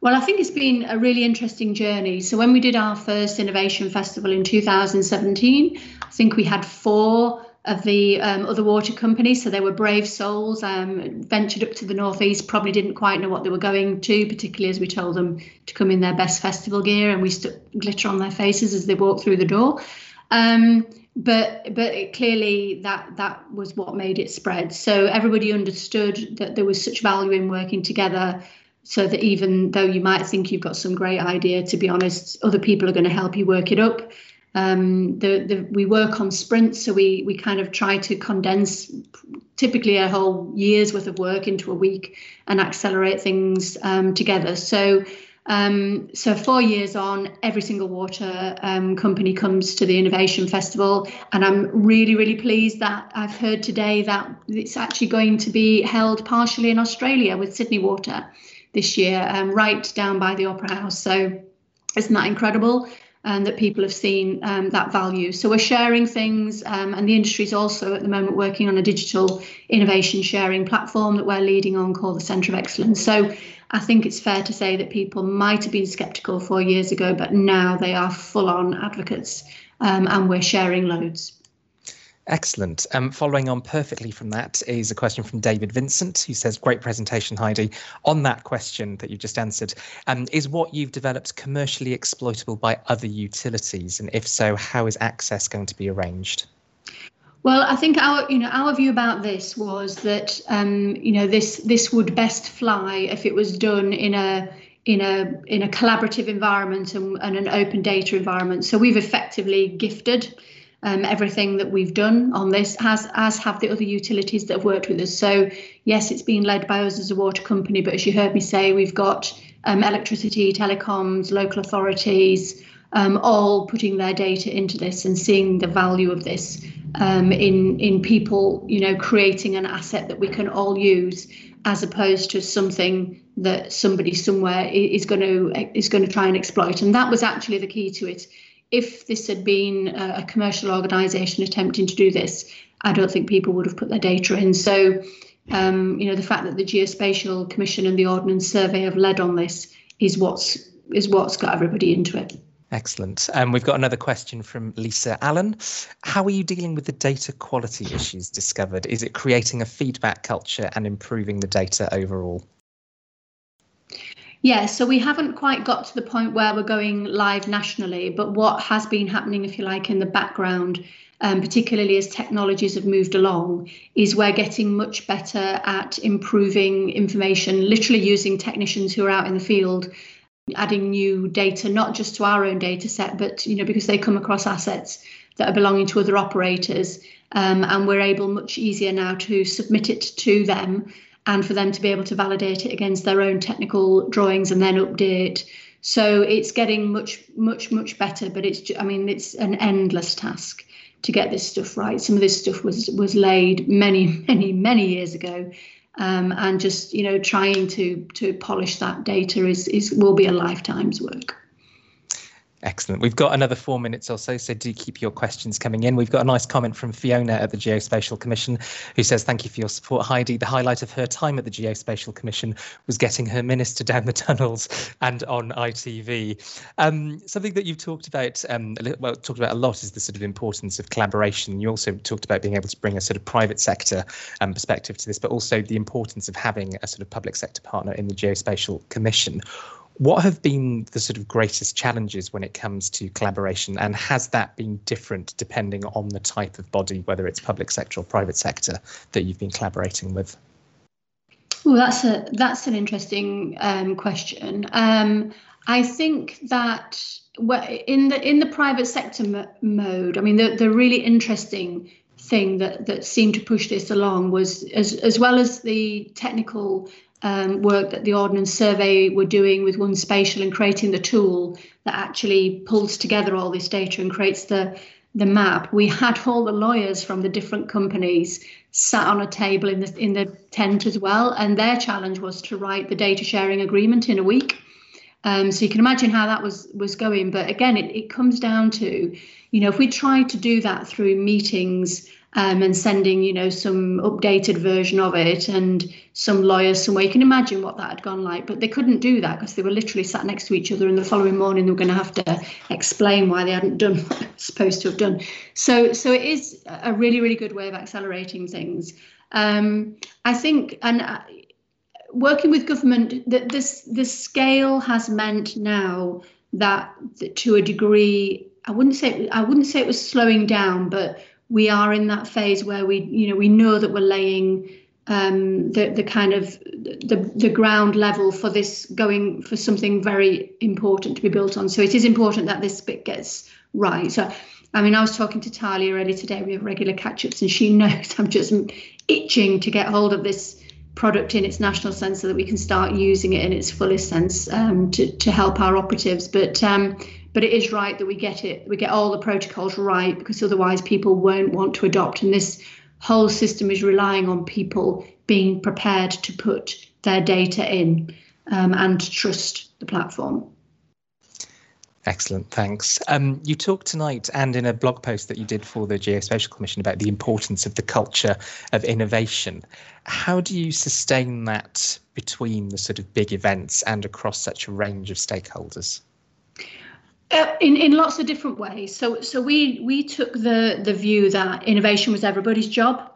Well, I think it's been a really interesting journey. So, when we did our first innovation festival in 2017, I think we had four of the um, other water companies. So, they were brave souls, um, ventured up to the northeast, probably didn't quite know what they were going to, particularly as we told them to come in their best festival gear and we stuck glitter on their faces as they walked through the door. Um, but but it, clearly that that was what made it spread. So everybody understood that there was such value in working together so that even though you might think you've got some great idea, to be honest, other people are going to help you work it up. Um, the, the, we work on sprints, so we we kind of try to condense typically a whole year's worth of work into a week and accelerate things um, together. So. Um, so four years on, every single water um, company comes to the Innovation Festival, and I'm really, really pleased that I've heard today that it's actually going to be held partially in Australia with Sydney Water this year, um, right down by the Opera House. So isn't that incredible? And that people have seen um, that value. So we're sharing things, um, and the industry is also at the moment working on a digital innovation sharing platform that we're leading on called the Centre of Excellence. So I think it's fair to say that people might have been sceptical four years ago, but now they are full on advocates, um, and we're sharing loads. Excellent. Um, following on perfectly from that is a question from David Vincent, who says, Great presentation, Heidi. On that question that you just answered, um, is what you've developed commercially exploitable by other utilities? And if so, how is access going to be arranged? Well, I think our you know our view about this was that um, you know this this would best fly if it was done in a in a in a collaborative environment and, and an open data environment. So we've effectively gifted um, everything that we've done on this, as as have the other utilities that have worked with us. So yes, it's been led by us as a water company, but as you heard me say, we've got um, electricity, telecoms, local authorities, um, all putting their data into this and seeing the value of this um, in in people, you know, creating an asset that we can all use, as opposed to something that somebody somewhere is going to is going to try and exploit. And that was actually the key to it. If this had been a commercial organisation attempting to do this, I don't think people would have put their data in. So, um, you know, the fact that the Geospatial Commission and the Ordnance Survey have led on this is what's is what's got everybody into it. Excellent. Um, we've got another question from Lisa Allen. How are you dealing with the data quality issues discovered? Is it creating a feedback culture and improving the data overall? Yeah, so we haven't quite got to the point where we're going live nationally, but what has been happening, if you like, in the background, um, particularly as technologies have moved along, is we're getting much better at improving information, literally using technicians who are out in the field adding new data, not just to our own data set, but you know because they come across assets that are belonging to other operators, um, and we're able much easier now to submit it to them and for them to be able to validate it against their own technical drawings and then update. So it's getting much, much, much better. But it's, I mean, it's an endless task to get this stuff right. Some of this stuff was was laid many, many, many years ago, um, and just you know trying to to polish that data is is will be a lifetime's work. Excellent. We've got another four minutes or so, so do keep your questions coming in. We've got a nice comment from Fiona at the Geospatial Commission who says, Thank you for your support, Heidi. The highlight of her time at the Geospatial Commission was getting her minister down the tunnels and on ITV. Um, something that you've talked about, um, well, talked about a lot is the sort of importance of collaboration. You also talked about being able to bring a sort of private sector um, perspective to this, but also the importance of having a sort of public sector partner in the Geospatial Commission. What have been the sort of greatest challenges when it comes to collaboration, and has that been different depending on the type of body, whether it's public sector or private sector, that you've been collaborating with? Well, that's a that's an interesting um, question. Um, I think that in the in the private sector mode, I mean, the the really interesting thing that that seemed to push this along was as as well as the technical um, work that the Ordnance Survey were doing with One Spatial and creating the tool that actually pulls together all this data and creates the the map. We had all the lawyers from the different companies sat on a table in the in the tent as well, and their challenge was to write the data sharing agreement in a week. Um, so you can imagine how that was was going. But again, it, it comes down to, you know, if we try to do that through meetings um, and sending, you know, some updated version of it and some lawyers somewhere. You can imagine what that had gone like, but they couldn't do that because they were literally sat next to each other, and the following morning they were going to have to explain why they hadn't done what they're supposed to have done. So, so it is a really, really good way of accelerating things. Um, I think, and uh, working with government, that this the scale has meant now that, that to a degree, I wouldn't say I wouldn't say it was slowing down, but we are in that phase where we, you know, we know that we're laying um, the the kind of the the ground level for this going for something very important to be built on. So it is important that this bit gets right. So, I mean, I was talking to Thalia earlier today. We have regular catch-ups, and she knows I'm just itching to get hold of this product in its national sense so that we can start using it in its fullest sense um, to to help our operatives. But um, but it is right that we get it we get all the protocols right because otherwise people won't want to adopt and this whole system is relying on people being prepared to put their data in um, and trust the platform Excellent, thanks. Um, you talked tonight and in a blog post that you did for the Geospatial Commission about the importance of the culture of innovation. How do you sustain that between the sort of big events and across such a range of stakeholders? Uh, in in lots of different ways. So so we we took the the view that innovation was everybody's job.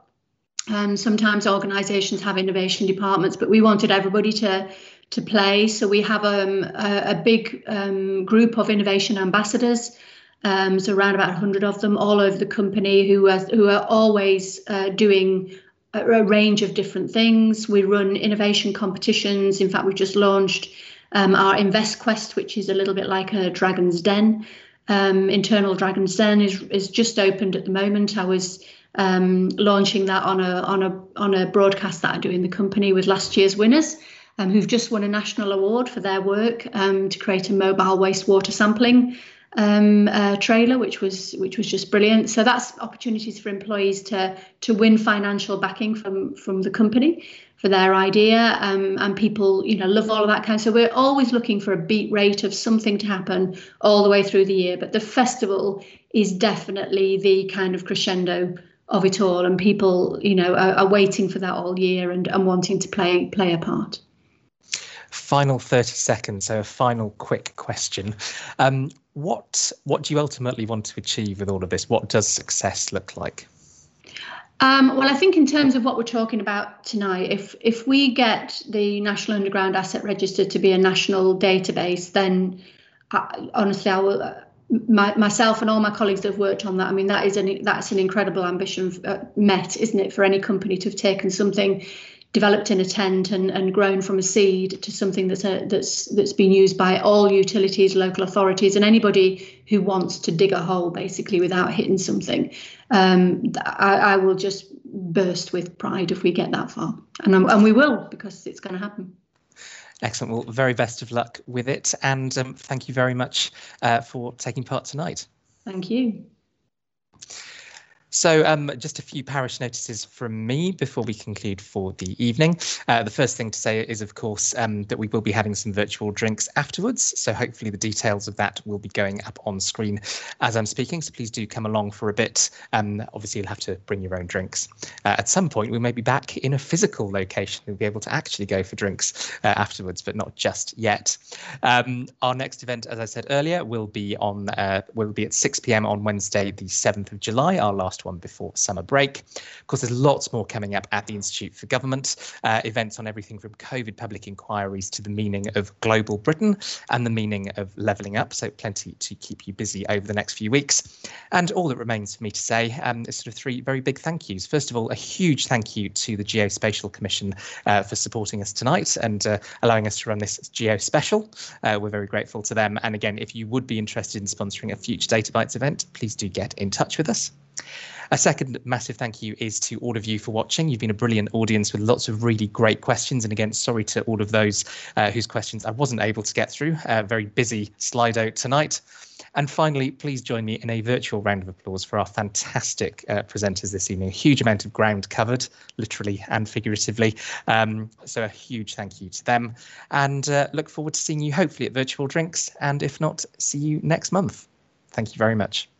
Um, sometimes organisations have innovation departments, but we wanted everybody to to play. So we have um, a, a big um, group of innovation ambassadors Um, so around about 100 of them all over the company who are, who are always uh, doing a, a, range of different things. We run innovation competitions. In fact, we've just launched um, our Invest Quest, which is a little bit like a Dragon's Den. Um, internal Dragon's Den is is just opened at the moment. I was um, launching that on a on a on a broadcast that I do in the company with last year's winners, um, who've just won a national award for their work um, to create a mobile wastewater sampling um, uh, trailer, which was which was just brilliant. So that's opportunities for employees to to win financial backing from from the company for their idea, um, and people you know love all of that kind. So we're always looking for a beat rate of something to happen all the way through the year. But the festival is definitely the kind of crescendo of it all, and people you know are, are waiting for that all year and, and wanting to play play a part final 30 seconds so a final quick question um, what what do you ultimately want to achieve with all of this? What does success look like? Um, well, I think in terms of what we're talking about tonight, if if we get the National Underground Asset Register to be a national database, then I, honestly, I will. Uh, my, myself and all my colleagues that have worked on that. I mean, that is an that's an incredible ambition uh, met, isn't it, for any company to have taken something developed in a tent and, and grown from a seed to something that's a, that's that's been used by all utilities, local authorities, and anybody who wants to dig a hole basically without hitting something. Um, I, I, will just burst with pride if we get that far, and I'm, and we will because it's going to happen. Excellent. Well, very best of luck with it, and um, thank you very much uh, for taking part tonight. Thank you. So um, just a few parish notices from me before we conclude for the evening. Uh, the first thing to say is, of course, um, that we will be having some virtual drinks afterwards. So hopefully the details of that will be going up on screen as I'm speaking. So please do come along for a bit. Um, obviously, you'll have to bring your own drinks. Uh, at some point, we may be back in a physical location. We'll be able to actually go for drinks uh, afterwards, but not just yet. Um, our next event, as I said earlier, will be on uh, will be at 6 p.m. on Wednesday, the 7th of July, our last one before summer break. Of course, there's lots more coming up at the Institute for Government, uh, events on everything from COVID public inquiries to the meaning of global Britain and the meaning of levelling up. So plenty to keep you busy over the next few weeks. And all that remains for me to say um, is sort of three very big thank yous. First of all, a huge thank you to the Geospatial Commission uh, for supporting us tonight and uh, allowing us to run this Geo special. Uh, we're very grateful to them. And again, if you would be interested in sponsoring a future Data Bytes event, please do get in touch with us. A second massive thank you is to all of you for watching. You've been a brilliant audience with lots of really great questions. And again, sorry to all of those uh, whose questions I wasn't able to get through. Uh, very busy Slido tonight. And finally, please join me in a virtual round of applause for our fantastic uh, presenters this evening. A huge amount of ground covered, literally and figuratively. Um, so a huge thank you to them. And uh, look forward to seeing you hopefully at virtual drinks. And if not, see you next month. Thank you very much.